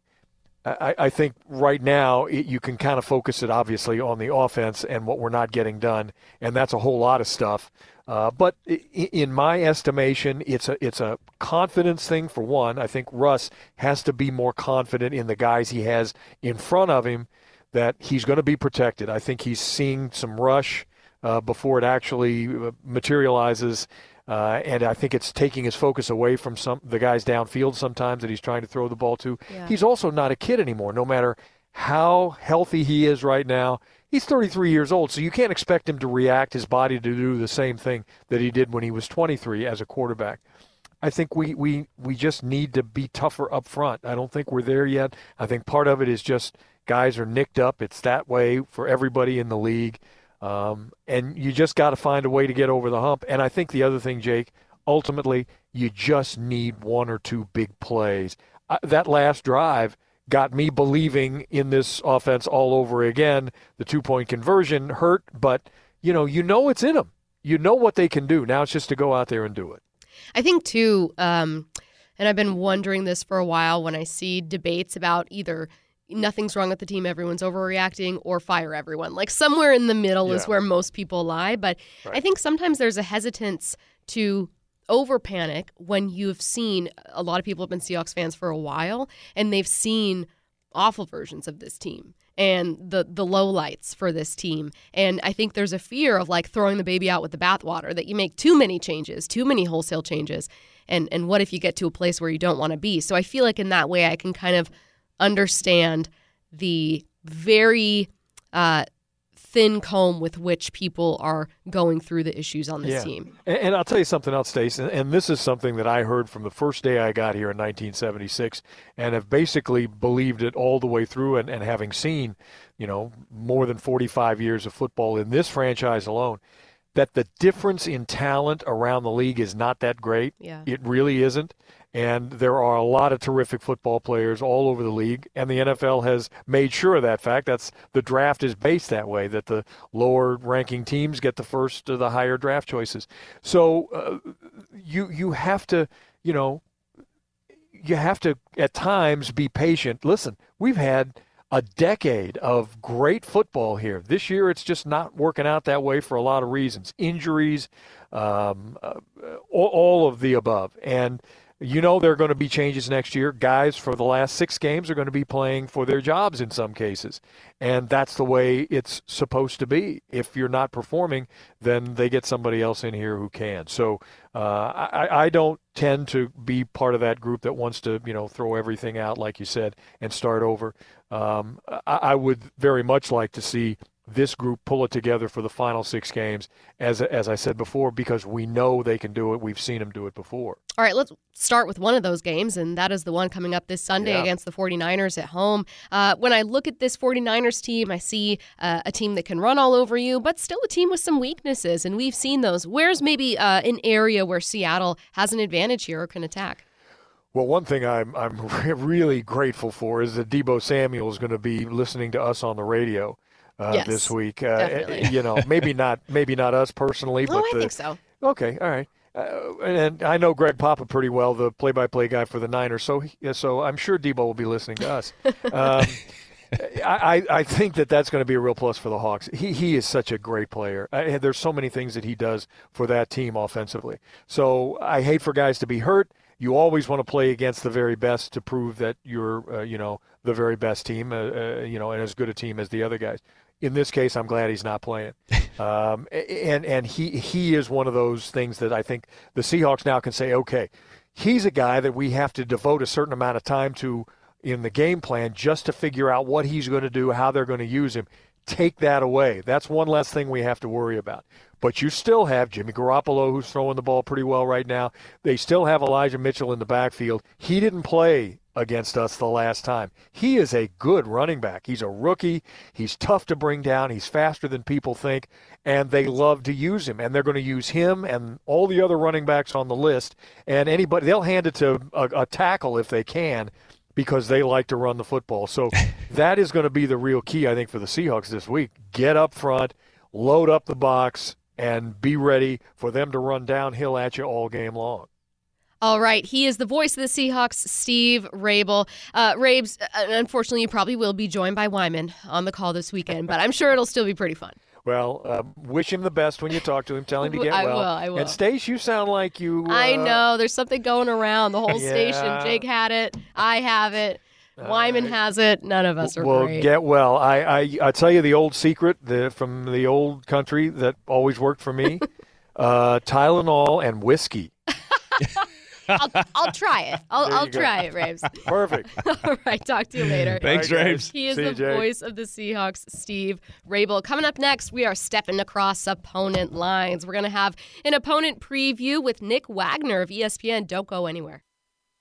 I, I think right now it, you can kind of focus it obviously on the offense and what we're not getting done, and that's a whole lot of stuff. Uh, but in my estimation, it's a it's a confidence thing for one. I think Russ has to be more confident in the guys he has in front of him that he's going to be protected. I think he's seeing some rush uh, before it actually uh, materializes. Uh, and I think it's taking his focus away from some the guys downfield sometimes that he's trying to throw the ball to. Yeah. He's also not a kid anymore, no matter how healthy he is right now. He's 33 years old, so you can't expect him to react his body to do the same thing that he did when he was 23 as a quarterback. I think we, we, we just need to be tougher up front. I don't think we're there yet. I think part of it is just guys are nicked up. It's that way for everybody in the league. Um, and you just got to find a way to get over the hump. And I think the other thing, Jake, ultimately, you just need one or two big plays. Uh, that last drive got me believing in this offense all over again. The two point conversion hurt, but you know, you know it's in them. You know what they can do. Now it's just to go out there and do it. I think too, um, and I've been wondering this for a while when I see debates about either nothing's wrong with the team, everyone's overreacting, or fire everyone. Like somewhere in the middle is where most people lie. But I think sometimes there's a hesitance to over panic when you've seen a lot of people have been Seahawks fans for a while and they've seen awful versions of this team and the the low lights for this team. And i think there's a fear of like throwing the baby out with the bathwater that you make too many changes too many wholesale changes and and what if you get to a place where you don't want to be? So i feel like in that way i can kind of understand the very uh, thin comb with which people are going through the issues on this Yeah. team And, and I'll tell you something else, Stace, and, and this is something that I heard from the first day I got here in 1976 and have basically believed it all the way through and, and having seen, you know, more than 45 years of football in this franchise alone, that the difference in talent around the league is not that great. Yeah. It really isn't. And there are a lot of terrific football players all over the league, and the NFL has made sure of that fact. That's the draft is based that way that the lower ranking teams get the first of the higher draft choices. So uh, you you have to, you know, you have to at times be patient. Listen, we've had a decade of great football here. This year, it's just not working out that way for a lot of reasons injuries, um, uh, all, all of the above. And you know there are going to be changes next year. Guys for the last six games are going to be playing for their jobs in some cases. And that's the way it's supposed to be. If you're not performing, then they get somebody else in here who can. So uh, I, I don't tend to be part of that group that wants to, you know, throw everything out, like you said, and start over. Um, I, I would very much like to see this group pull it together for the final six games, as as I said before, because we know they can do it. We've seen them do it before. All right, let's start with one of those games, and that is the one coming up this Sunday Yeah. against the 49ers at home. Uh, when I look at this 49ers team, I see uh, a team that can run all over you, but still a team with some weaknesses, and we've seen those. Where's maybe uh, an area where Seattle has an advantage here or can attack? Well, one thing I'm I'm really grateful for is that Deebo Samuel is going to be listening to us on the radio uh, Yes, this week. Uh, definitely. You know, maybe not maybe not us personally, but oh, I the, think so. Okay, all right. Uh, and I know Greg Papa pretty well, the play-by-play guy for the Niners. So, he, so I'm sure Deebo will be listening to us. Um, I, I I think that that's going to be a real plus for the Hawks. He he is such a great player. I, there's so many things that he does for that team offensively. So I hate for guys to be hurt. You always want to play against the very best to prove that you're uh, you know the very best team, uh, uh, you know, and as good a team as the other guys. In this case, I'm glad he's not playing, um, and and he he is one of those things that I think the Seahawks now can say, okay, he's a guy that we have to devote a certain amount of time to in the game plan just to figure out what he's going to do, how they're going to use him. Take that away. That's one less thing we have to worry about. But you still have Jimmy Garoppolo, who's throwing the ball pretty well right now. They still have Elijah Mitchell in the backfield. He didn't play against us the last time. He is a good running back. He's a rookie. He's tough to bring down. He's faster than people think, and they love to use him. And they're going to use him and all the other running backs on the list. And anybody, they'll hand it to a, a tackle if they can because they like to run the football. So that is going to be the real key, I think, for the Seahawks this week. Get up front, load up the box, and be ready for them to run downhill at you all game long. All right, he is the voice of the Seahawks, Steve Raible. Uh, Rabes, uh, unfortunately, you probably will be joined by Wyman on the call this weekend, but I'm sure it'll still be pretty fun. Well, uh, wish him the best when you talk to him. Tell him to get I well. will, I will. And Stace, you sound like you. Uh, I know there's something going around the whole Yeah. station. Jake had it, I have it, Wyman has it. None of us are Well, great. get well. I, I I tell you the old secret the, from the old country that always worked for me: uh, Tylenol and whiskey. I'll, I'll try it. I'll, I'll go. try it, Rabes. Perfect. All right, talk to you later. Thanks, All right, guys. Raves. He is See the Jake. voice of the Seahawks, Steve Raible. Coming up next, we are stepping across opponent lines. We're going to have an opponent preview with Nick Wagoner of ESPN. Don't go anywhere.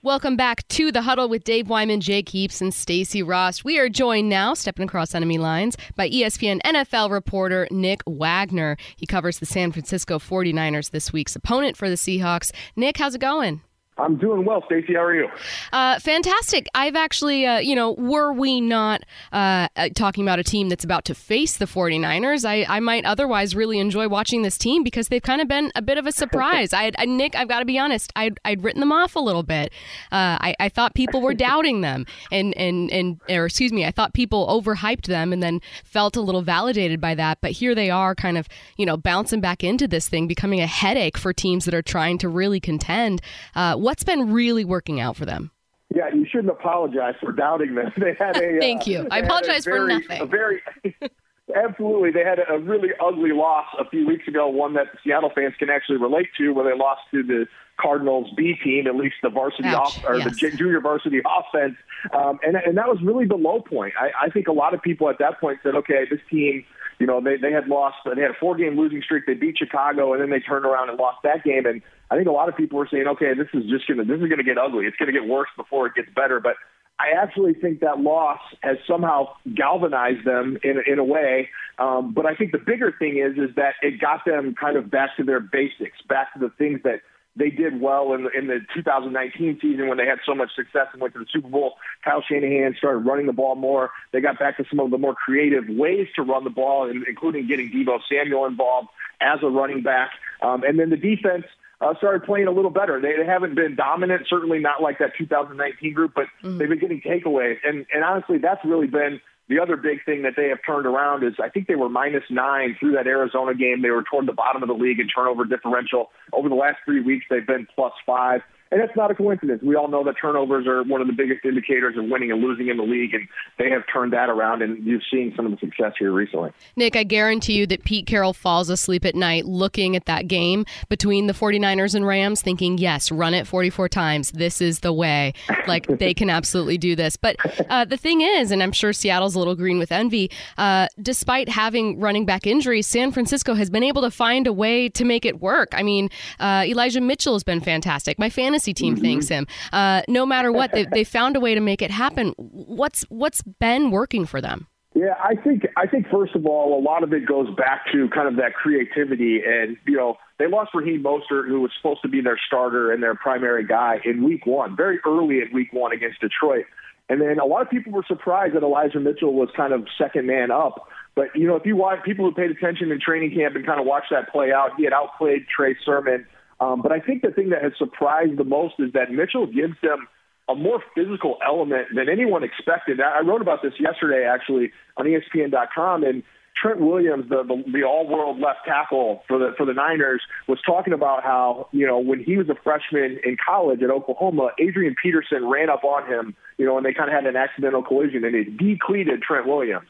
Welcome back to the huddle with Dave Wyman, Jake Heaps, and Stacy Ross. We are joined now, stepping across enemy lines, by ESPN NFL reporter Nick Wagoner. He covers the San Francisco 49ers, this week's opponent for the Seahawks. Nick, how's it going? I'm doing well, Stacy. How are you? Uh, fantastic. I've actually, uh, you know, were we not uh, uh talking about a team that's about to face the 49ers, I, I might otherwise really enjoy watching this team because they've kind of been a bit of a surprise. I, I Nick, I've got to be honest, I'd, I'd written them off a little bit. Uh, I, I thought people were doubting them, and and and or excuse me, I thought people overhyped them, and then felt a little validated by that. But here they are, kind of, you know, bouncing back into this thing, becoming a headache for teams that are trying to really contend. Uh, what's been really working out for them? Yeah, you shouldn't apologize for doubting them. They had a thank you. Uh, I apologize very, for nothing. A very absolutely. They had a really ugly loss a few weeks ago, one that Seattle fans can actually relate to, where they lost to the Cardinals B team, at least the varsity Ouch, off or yes. the junior varsity offense, um, and and that was really the low point. I, I think a lot of people at that point said, okay, this team. You know, they they had lost. They had a four game losing streak. They beat Chicago, and then they turned around and lost that game. And I think a lot of people were saying, okay, this is just gonna this is gonna get ugly. It's gonna get worse before it gets better. But I actually think that loss has somehow galvanized them in in a way. Um, but I think the bigger thing is is that it got them kind of back to their basics, back to the things that they did well in the, in the 2019 season when they had so much success and went to the Super Bowl. Kyle Shanahan started running the ball more. They got back to some of the more creative ways to run the ball, including getting Deebo Samuel involved as a running back. Um, and then the defense uh, started playing a little better. They, they haven't been dominant, certainly not like that 2019 group, but Mm-hmm. they've been getting takeaways. And, and honestly, that's really been the other big thing that they have turned around is I think they were minus nine through that Arizona game. They were toward the bottom of the league in turnover differential. Over the last three weeks, they've been plus five. And that's not a coincidence. We all know that turnovers are one of the biggest indicators of winning and losing in the league, and they have turned that around, and you've seen some of the success here recently. Nick, I guarantee you that Pete Carroll falls asleep at night looking at that game between the 49ers and Rams, thinking, yes, run it 44 times. This is the way. Like, they can absolutely do this. But uh, the thing is, and I'm sure Seattle's a little green with envy, uh, despite having running back injuries, San Francisco has been able to find a way to make it work. I mean, uh, Elijah Mitchell has been fantastic. My fantasy team thanks him. Uh, no matter what, they, they found a way to make it happen. What's What's been working for them? Yeah, I think I think first of all, a lot of it goes back to kind of that creativity, and you know they lost Raheem Mostert, who was supposed to be their starter and their primary guy in Week One, very early in Week One against Detroit, and then a lot of people were surprised that Elijah Mitchell was kind of second man up. But you know, if you watch people who paid attention in training camp and kind of watched that play out, he had outplayed Trey Sermon. Um, but I think the thing that has surprised the most is that Mitchell gives them a more physical element than anyone expected. I wrote about this yesterday, actually, on ESPN.com, and Trent Williams, the, the, the all-world left tackle for the for the Niners, was talking about how you know when he was a freshman in college at Oklahoma, Adrian Peterson ran up on him, you know, and they kind of had an accidental collision, and it decleated Trent Williams.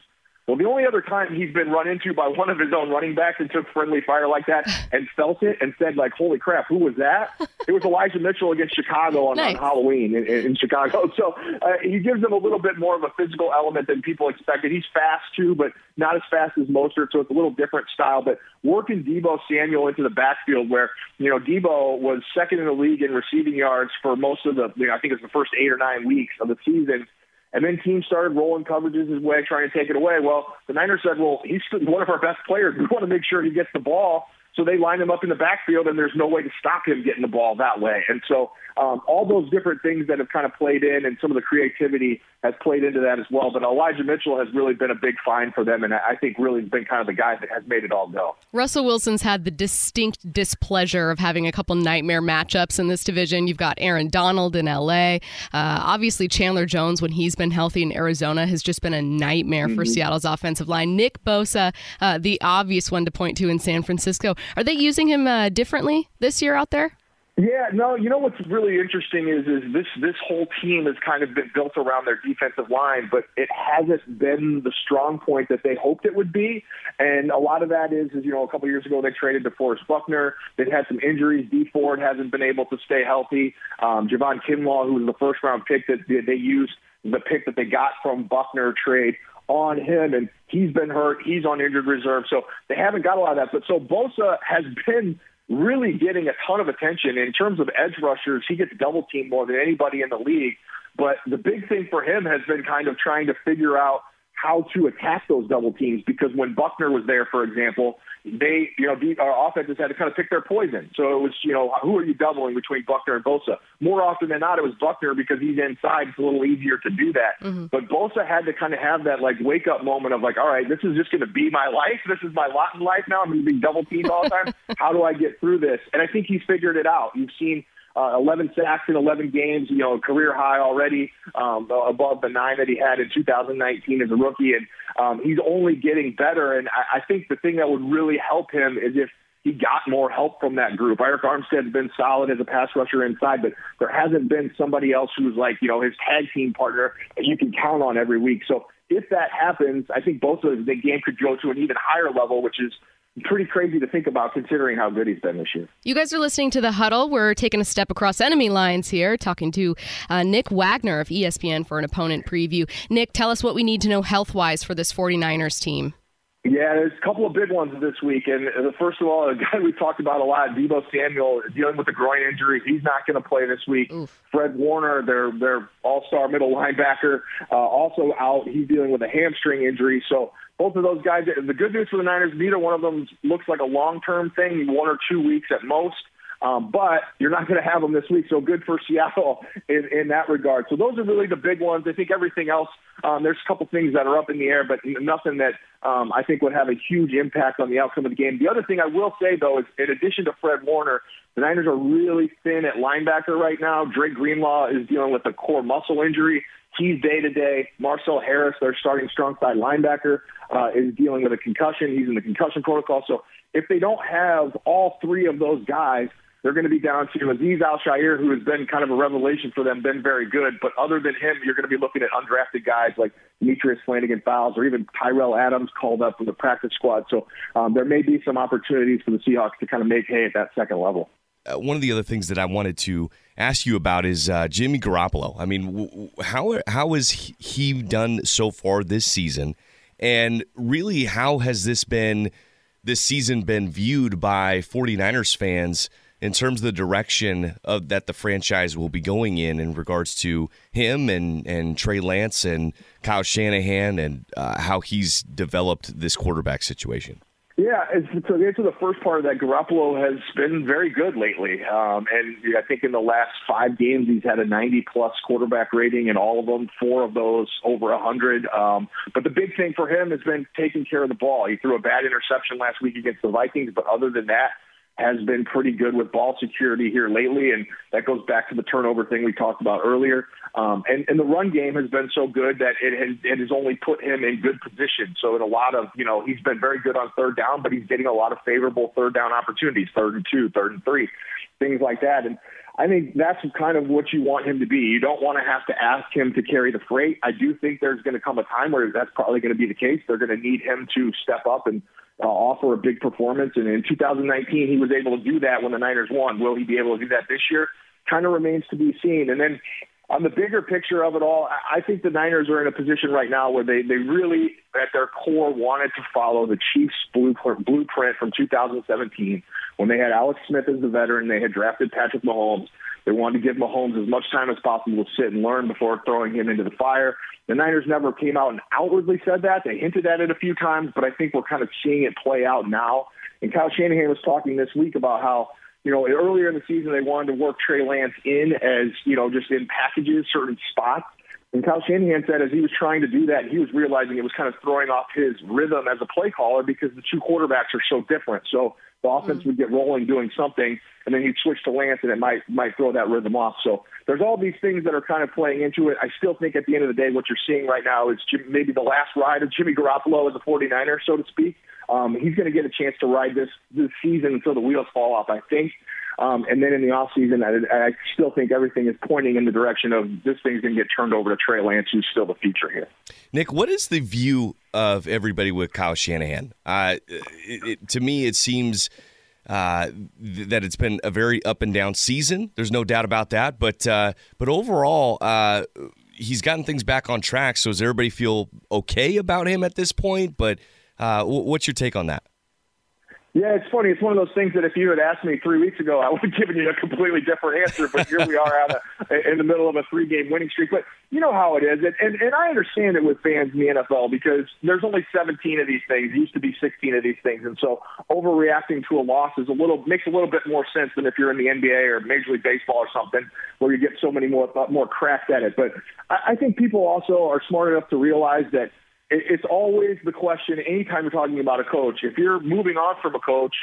Well, the only other time he's been run into by one of his own running backs and took friendly fire like that and felt it and said, like, holy crap, who was that? It was Elijah Mitchell against Chicago on, Nice. on Halloween in, in Chicago. So uh, he gives them a little bit more of a physical element than people expected. He's fast, too, but not as fast as Mostert, so it's a little different style. But working Deebo Samuel into the backfield where, you know, Deebo was second in the league in receiving yards for most of the, you know, I think it was the first eight or nine weeks of the season. And then teams started rolling coverages his way, trying to take it away. Well, the Niners said, well, he's one of our best players. We want to make sure he gets the ball. So they line him up in the backfield, and there's no way to stop him getting the ball that way. And so um, all those different things that have kind of played in, and some of the creativity has played into that as well. But Elijah Mitchell has really been a big find for them, and I think really been kind of the guy that has made it all go. Russell Wilson's had the distinct displeasure of having a couple nightmare matchups in this division. You've got Aaron Donald in LA. Uh, obviously, Chandler Jones, when he's been healthy in Arizona, has just been a nightmare for Seattle's offensive line. Nick Bosa, uh, the obvious one to point to in San Francisco. Are they using him uh, differently this year out there? Yeah, no, you know what's really interesting is is this this whole team has kind of been built around their defensive line, but it hasn't been the strong point that they hoped it would be. And a lot of that is, is you know, a couple of years ago they traded DeForest Buckner. They've had some injuries. Dee Ford hasn't been able to stay healthy. Um, Javon Kinlaw, who was the first round pick that they used the pick that they got from Buckner trade on him, and he's been hurt. He's on injured reserve, so they haven't got a lot of that. But so Bosa has been really getting a ton of attention in terms of edge rushers. He gets double teamed more than anybody in the league. But the big thing for him has been kind of trying to figure out how to attack those double teams because when Buckner was there, for example, they, you know, our offenses had to kind of pick their poison. So it was, you know, who are you doubling between Buckner and Bosa? More often than not, it was Buckner because he's inside. It's a little easier to do that. Mm-hmm. But Bosa had to kind of have that like wake up moment of like, all right, this is just going to be my life. This is my lot in life now. I'm going to be double teamed all the time. How do I get through this? And I think he's figured it out. You've seen uh, 11 sacks in 11 games, you know, career high already, um, above the nine that he had in 2019 as a rookie. And um, he's only getting better. And I, I think the thing that would really help him is if he got more help from that group. Arik Armstead's been solid as a pass rusher inside, but there hasn't been somebody else who's like, you know, his tag team partner that you can count on every week. So if that happens, I think both of the game could go to an even higher level, which is pretty crazy to think about considering how good he's been this year. You guys are listening to The Huddle. We're taking a step across enemy lines here, talking to uh, Nick Wagoner of ESPN for an opponent preview. Nick, tell us what we need to know health wise for this 49ers team. Yeah, there's a couple of big ones this week. And the first of all, a guy we talked about a lot, Deebo Samuel, dealing with a groin injury. He's not going to play this week. Oof. Fred Warner, their their all-star middle linebacker, uh, also out. He's dealing with a hamstring injury. So both of those guys. The good news for the Niners, neither one of them looks like a long-term thing, one or two weeks at most. Um, but you're not going to have them this week, so good for Seattle in, in that regard. So those are really the big ones. I think everything else, um, there's a couple things that are up in the air, but nothing that um, I think would have a huge impact on the outcome of the game. The other thing I will say, though, is in addition to Fred Warner, the Niners are really thin at linebacker right now. Dre Greenlaw is dealing with a core muscle injury. He's day to day. Marcel Harris, their starting strong side linebacker, uh, is dealing with a concussion. He's in the concussion protocol. So if they don't have all three of those guys, they're going to be down to Aziz Al-Shaair, who has been kind of a revelation for them, been very good. But other than him, you're going to be looking at undrafted guys like Demetrius Flannigan-Fowles or even Tyrell Adams called up from the practice squad. So um, there may be some opportunities for the Seahawks to kind of make hay at that second level. Uh, one of the other things that I wanted to ask you about is uh, Jimmy Garoppolo. I mean, how how has he done so far this season, and really, how has this been this season been viewed by 49ers fans in terms of the direction of that the franchise will be going in in regards to him and and Trey Lance and Kyle Shanahan and uh, how he's developed this quarterback situation. Yeah, to answer the first part of that, Garoppolo has been very good lately, um, and I think in the last five games he's had a 90 plus quarterback rating in all of them. Four of those over 100. Um, but the big thing for him has been taking care of the ball. He threw a bad interception last week against the Vikings, but other than that, has been pretty good with ball security here lately, and that goes back to the turnover thing we talked about earlier. Um, and, and the run game has been so good that it has, it has only put him in good position. So in a lot of, you know, he's been very good on third down, but he's getting a lot of favorable third down opportunities, third and two, third and three, things like that. And I think that's kind of what you want him to be. You don't want to have to ask him to carry the freight. I do think there's going to come a time where that's probably going to be the case. They're going to need him to step up and uh, offer a big performance. And in 2019, he was able to do that when the Niners won. Will he be able to do that this year? Kind of remains to be seen. And then on the bigger picture of it all, I think the Niners are in a position right now where they, they really, at their core, wanted to follow the Chiefs' blueprint, blueprint from 2017 when they had Alex Smith as the veteran. They had drafted Patrick Mahomes. They wanted to give Mahomes as much time as possible to sit and learn before throwing him into the fire. The Niners never came out and outwardly said that. They hinted at it a few times, but I think we're kind of seeing it play out now. And Kyle Shanahan was talking this week about how you know, earlier in the season they wanted to work Trey Lance in as, you know, just in packages, certain spots. And Kyle Shanahan said as he was trying to do that, he was realizing it was kind of throwing off his rhythm as a play caller because the two quarterbacks are so different. So the offense mm-hmm. would get rolling doing something, and then you'd switch to Lance, and it might might throw that rhythm off. So there's all these things that are kind of playing into it. I still think at the end of the day, what you're seeing right now is Jim, maybe the last ride of Jimmy Garoppolo as a 49er, so to speak. Um, he's going to get a chance to ride this this season until the wheels fall off. I think. Um, and then in the offseason, I, I still think everything is pointing in the direction of this thing's going to get turned over to Trey Lance, who's still the future here. Nick, what is the view of everybody with Kyle Shanahan? Uh, it, it, to me, it seems uh, th- that it's been a very up and down season. There's no doubt about that. But uh, but overall, uh, he's gotten things back on track. So does everybody feel okay about him at this point? But uh, what's your take on that? Yeah, it's funny. It's one of those things that if you had asked me three weeks ago, I would have given you a completely different answer. But here we are out in the middle of a three-game winning streak. But you know how it is, and, and and I understand it with fans in the NFL because there's only 17 of these things. It used to be 16 of these things, and so overreacting to a loss is a little makes a little bit more sense than if you're in the NBA or Major League Baseball or something where you get so many more more cracks at it. But I, I think people also are smart enough to realize that it's always the question anytime you're talking about a coach. If you're moving on from a coach,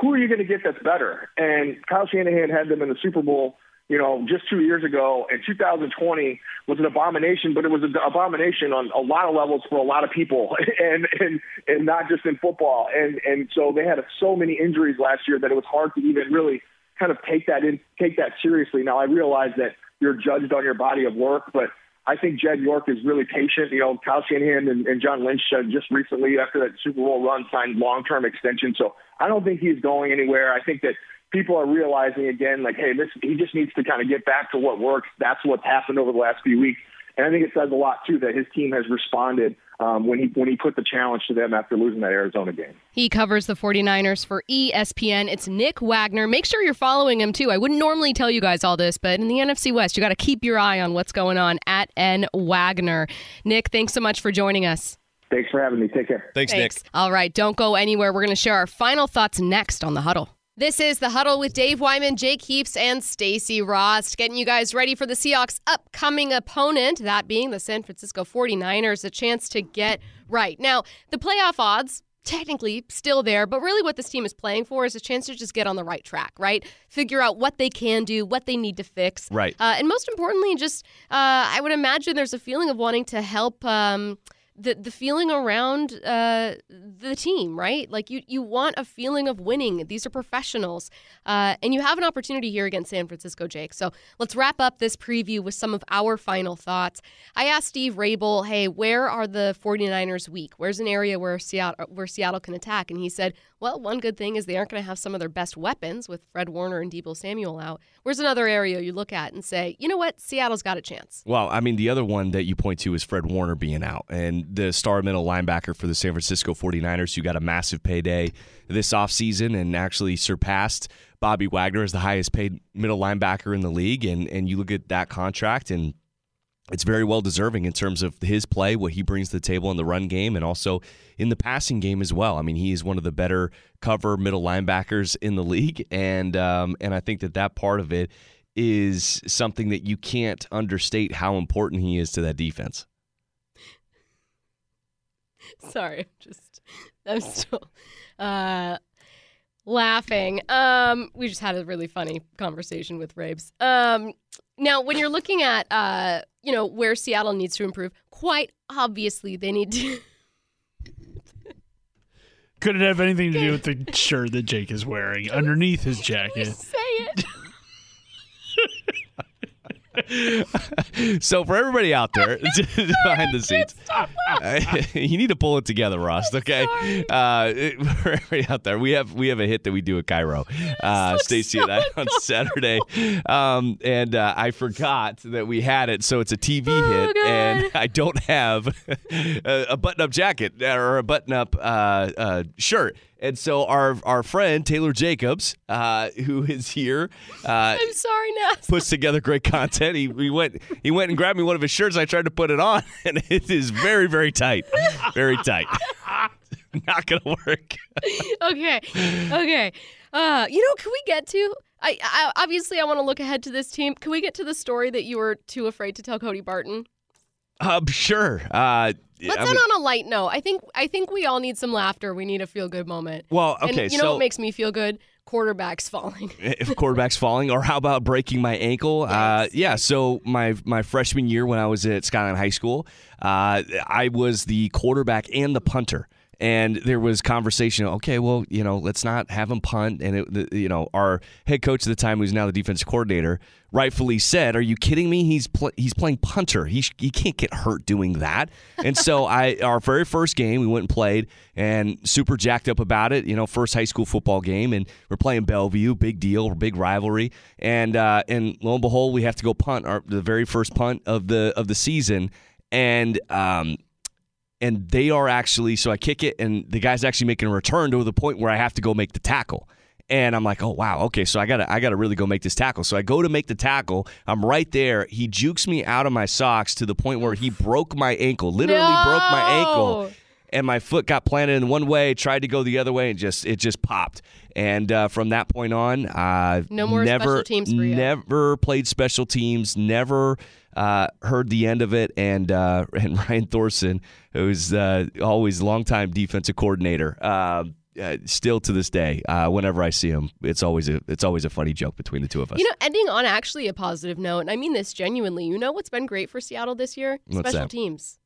who are you going to get that's better? And Kyle Shanahan had them in the Super Bowl, you know, just two years ago. And 2020 was an abomination, but it was an abomination on a lot of levels for a lot of people, and and and not just in football. And and so they had so many injuries last year that it was hard to even really kind of take that in, take that seriously. Now I realize that you're judged on your body of work, but I think Jed York is really patient. You know, Kyle Shanahan and, and John Lynch uh, just recently, after that Super Bowl run, signed long-term extension. So I don't think he's going anywhere. I think that people are realizing again, like, hey, this he just needs to kind of get back to what works. That's what's happened over the last few weeks. And I think it says a lot too that his team has responded um, when he when he put the challenge to them after losing that Arizona game. He covers the 49ers for ESPN. It's Nick Wagoner. Make sure you're following him too. I wouldn't normally tell you guys all this, but in the NFC West, you got to keep your eye on what's going on at N Wagoner. Nick, thanks so much for joining us. Thanks for having me. Take care. Thanks, Thanks. Nick. All right, don't go anywhere. We're going to share our final thoughts next on the huddle. This is the huddle with Dave Wyman, Jake Heaps, and Stacy Rost, getting you guys ready for the Seahawks' upcoming opponent, that being the San Francisco 49ers, a chance to get right. Now, the playoff odds technically still there, but really what this team is playing for is a chance to just get on the right track, right? Figure out what they can do, what they need to fix. Right. Uh, and most importantly, just uh, I would imagine there's a feeling of wanting to help. Um, the the feeling around uh, the team, right? Like you you want a feeling of winning. These are professionals, uh, and you have an opportunity here against San Francisco, Jake. So let's wrap up this preview with some of our final thoughts. I asked Steve Raible, "Hey, where are the 49ers weak? Where's an area where Seattle where Seattle can attack?" And he said, "Well, one good thing is they aren't going to have some of their best weapons with Fred Warner and Deebo Samuel out. Where's another area you look at and say, you know what, Seattle's got a chance." Well, I mean, the other one that you point to is Fred Warner being out, and the star middle linebacker for the San Francisco 49ers, who got a massive payday this offseason and actually surpassed Bobby Wagner as the highest paid middle linebacker in the league. And, and you look at that contract, and it's very well deserving in terms of his play, what he brings to the table in the run game, and also in the passing game as well. I mean, he is one of the better cover middle linebackers in the league, and um, and I think that that part of it is something that you can't understate how important he is to that defense. Sorry, I'm just I'm still uh laughing. Um we just had a really funny conversation with Rabes. Um now when you're looking at uh you know where Seattle needs to improve, quite obviously they need to Could it have anything to do with the shirt that Jake is wearing underneath his jacket? say it. so for everybody out there behind the scenes, you need to pull it together, Rost. Okay, uh, for everybody out there, we have we have a hit that we do at KIRO, uh, Stacy and I on Saturday, um, and uh, I forgot that we had it, so it's a TV Oh, hit, God. and I don't have a, a button-up jacket or a button-up uh, uh, shirt. And so our our friend Taylor Jacobs, uh, who is here, uh, I'm sorry, Nas. puts together great content. He, he went he went and grabbed me one of his shirts. I tried to put it on, and it is very very tight, very tight. Not gonna work. okay. Okay. Uh, you know, can we get to? I, I obviously I want to look ahead to this team. Can we get to the story that you were too afraid to tell Cody Barton? Um, sure. Uh, Let's I end on a light note. I think I think we all need some laughter. We need a feel good moment. well, okay. and you know so what makes me feel good? Quarterbacks falling. if quarterback's falling, or how about breaking my ankle? Uh, yeah. So my my freshman year when I was at Skyline High School, uh, I was the quarterback and the punter. And there was conversation. Okay, well, you know, let's not have him punt. And it, the, you know, our head coach at the time, who's now the defensive coordinator, rightfully said, "Are you kidding me? He's pl- he's playing punter. He sh- he can't get hurt doing that." And so I, our very first game, we went and played, and super jacked up about it. You know, first high school football game, and we're playing Bellevue, big deal, big rivalry, and uh, and lo and behold, we have to go punt our the very first punt of the of the season, and um, and they are actually so I kick it, and the guy's actually making a return to the point where I have to go make the tackle. And I'm like, oh wow, okay, so I gotta I gotta really go make this tackle. So I go to make the tackle. I'm right there. He jukes me out of my socks to the point where he broke my ankle. Literally broke my ankle. And my foot got planted in one way, tried to go the other way, and just it just popped. And uh, from that point on, I've No more never, special teams. Never played special teams. Never uh, heard the end of it. And uh, and Ryan Thorson, who's uh, always longtime defensive coordinator, uh, uh, still to this day, uh, whenever I see him, it's always a it's always a funny joke between the two of us. You know, ending on actually a positive note, and I mean this genuinely. You know what's been great for Seattle this year? What's Special that? teams.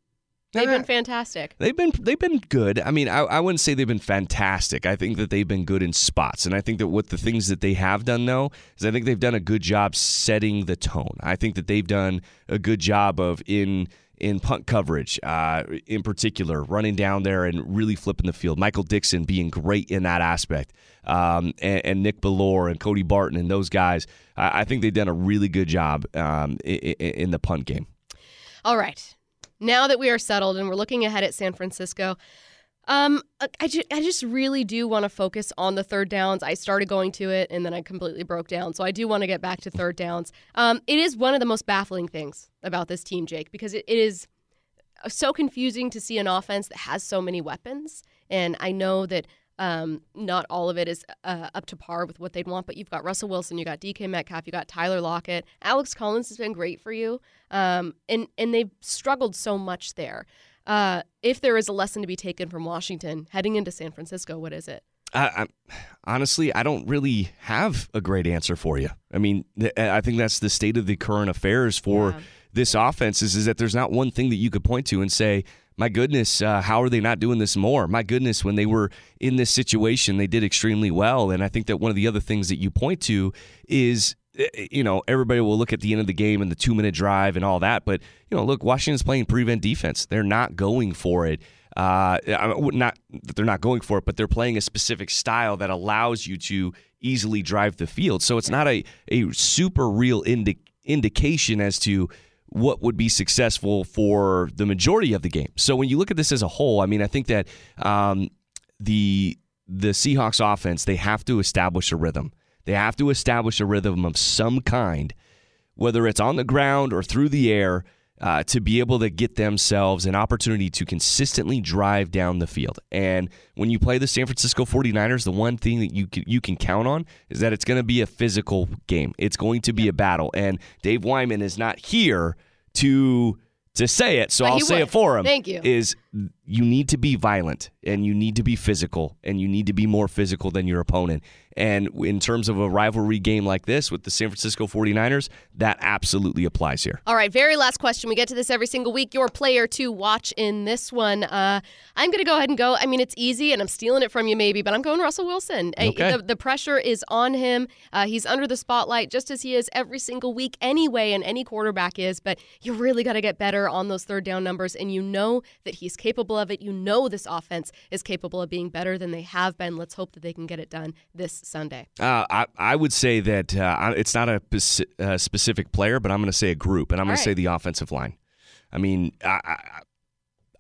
They've been fantastic. They've been they've been good. I mean, I, I wouldn't say they've been fantastic. I think that they've been good in spots, and I think that what the things that they have done though is I think they've done a good job setting the tone. I think that they've done a good job of in in punt coverage, uh, in particular, running down there and really flipping the field. Michael Dickson being great in that aspect, um, and, and Nick Bellore and Cody Barton and those guys. I, I think they've done a really good job um, in, in the punt game. All right. Now that we are settled and we're looking ahead at San Francisco, um, I, ju- I just really do want to focus on the third downs. I started going to it and then I completely broke down. So I do want to get back to third downs. Um, it is one of the most baffling things about this team, Jake, because it, it is so confusing to see an offense that has so many weapons. And I know that um, not all of it is uh, up to par with what they'd want, but you've got Russell Wilson, you got DK Metcalf, you got Tyler Lockett, Alex Collins has been great for you, um, and and they've struggled so much there. Uh, if there is a lesson to be taken from Washington heading into San Francisco, what is it? I, I, honestly, I don't really have a great answer for you. I mean, th- I think that's the state of the current affairs for Yeah. this offense is, is that there's not one thing that you could point to and say, my goodness, uh, how are they not doing this more? My goodness, when they were in this situation, they did extremely well. And I think that one of the other things that you point to is, eh, you know, everybody will look at the end of the game and the two minute drive and all that. But, you know, look, Washington's playing prevent defense. They're not going for it. Uh, not that they're not going for it, but they're playing a specific style that allows you to easily drive the field. So it's not a, a super real indi- indication as to what would be successful for the majority of the game. So when you look at this as a whole, I mean, I think that um, the the Seahawks offense they have to establish a rhythm. They have to establish a rhythm of some kind, whether it's on the ground or through the air, uh, to be able to get themselves an opportunity to consistently drive down the field. And when you play the San Francisco 49ers, the one thing that you can, you can count on is that it's going to be a physical game. It's going to be a battle. And Dave Wyman is not here to to say it, so But I'll say would. it for him. Thank you. Is you need to be violent and you need to be physical and you need to be more physical than your opponent. And in terms of a rivalry game like this with the San Francisco 49ers, that absolutely applies here. All right, very last question. We get to this every single week. Your player to watch in this one. Uh, I'm going to go ahead and go. I mean, it's easy, and I'm stealing it from you maybe, but I'm going Russell Wilson. Okay. The, the pressure is on him. Uh, he's under the spotlight just as he is every single week anyway, and any quarterback is. But you really got to get better on those third down numbers, and you know that he's capable of it. You know this offense is capable of being better than they have been. Let's hope that they can get it done this Sunday. Uh, I, I would say that uh, it's not a uh, specific player, but I'm going to say a group, and I'm going All to say the offensive line. I mean, I, I,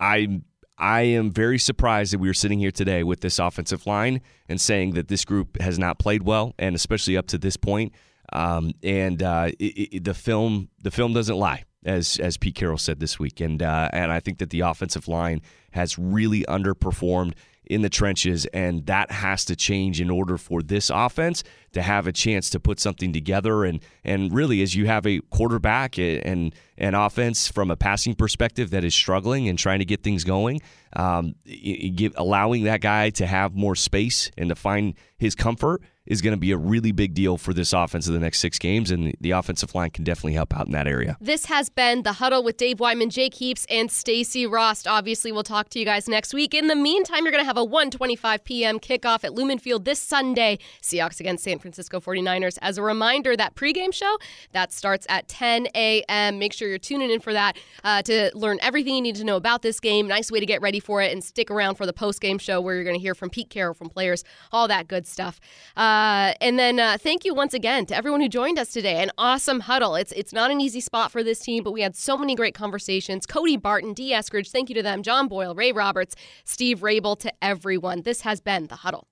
I I am very surprised that we are sitting here today with this offensive line and saying that this group has not played well, and especially up to this point. Um, and uh, it, it, the film the film doesn't lie, as as Pete Carroll said this week, and uh, and I think that the offensive line has really underperformed in the trenches, and that has to change in order for this offense to have a chance to put something together. And and really, as you have a quarterback and an offense from a passing perspective that is struggling and trying to get things going, um, give, allowing that guy to have more space and to find his comfort is going to be a really big deal for this offense in the next six games, and the offensive line can definitely help out in that area. This has been the huddle with Dave Wyman, Jake Heaps, and Stacy Rost. Obviously, we'll talk to you guys next week. In the meantime, you're going to have a 1:25 p.m. kickoff at Lumen Field this Sunday. Seahawks against San Francisco 49ers. As a reminder, that pregame show that starts at 10 a.m. Make sure you're tuning in for that uh, to learn everything you need to know about this game. Nice way to get ready for it, and stick around for the postgame show where you're going to hear from Pete Carroll, from players, all that good stuff. Uh, Uh, and then uh, thank you once again to everyone who joined us today. An awesome huddle. It's it's not an easy spot for this team, but we had so many great conversations. Cody Barton, D. Eskridge, thank you to them. John Boyle, Ray Roberts, Steve Raible, to everyone. This has been the huddle.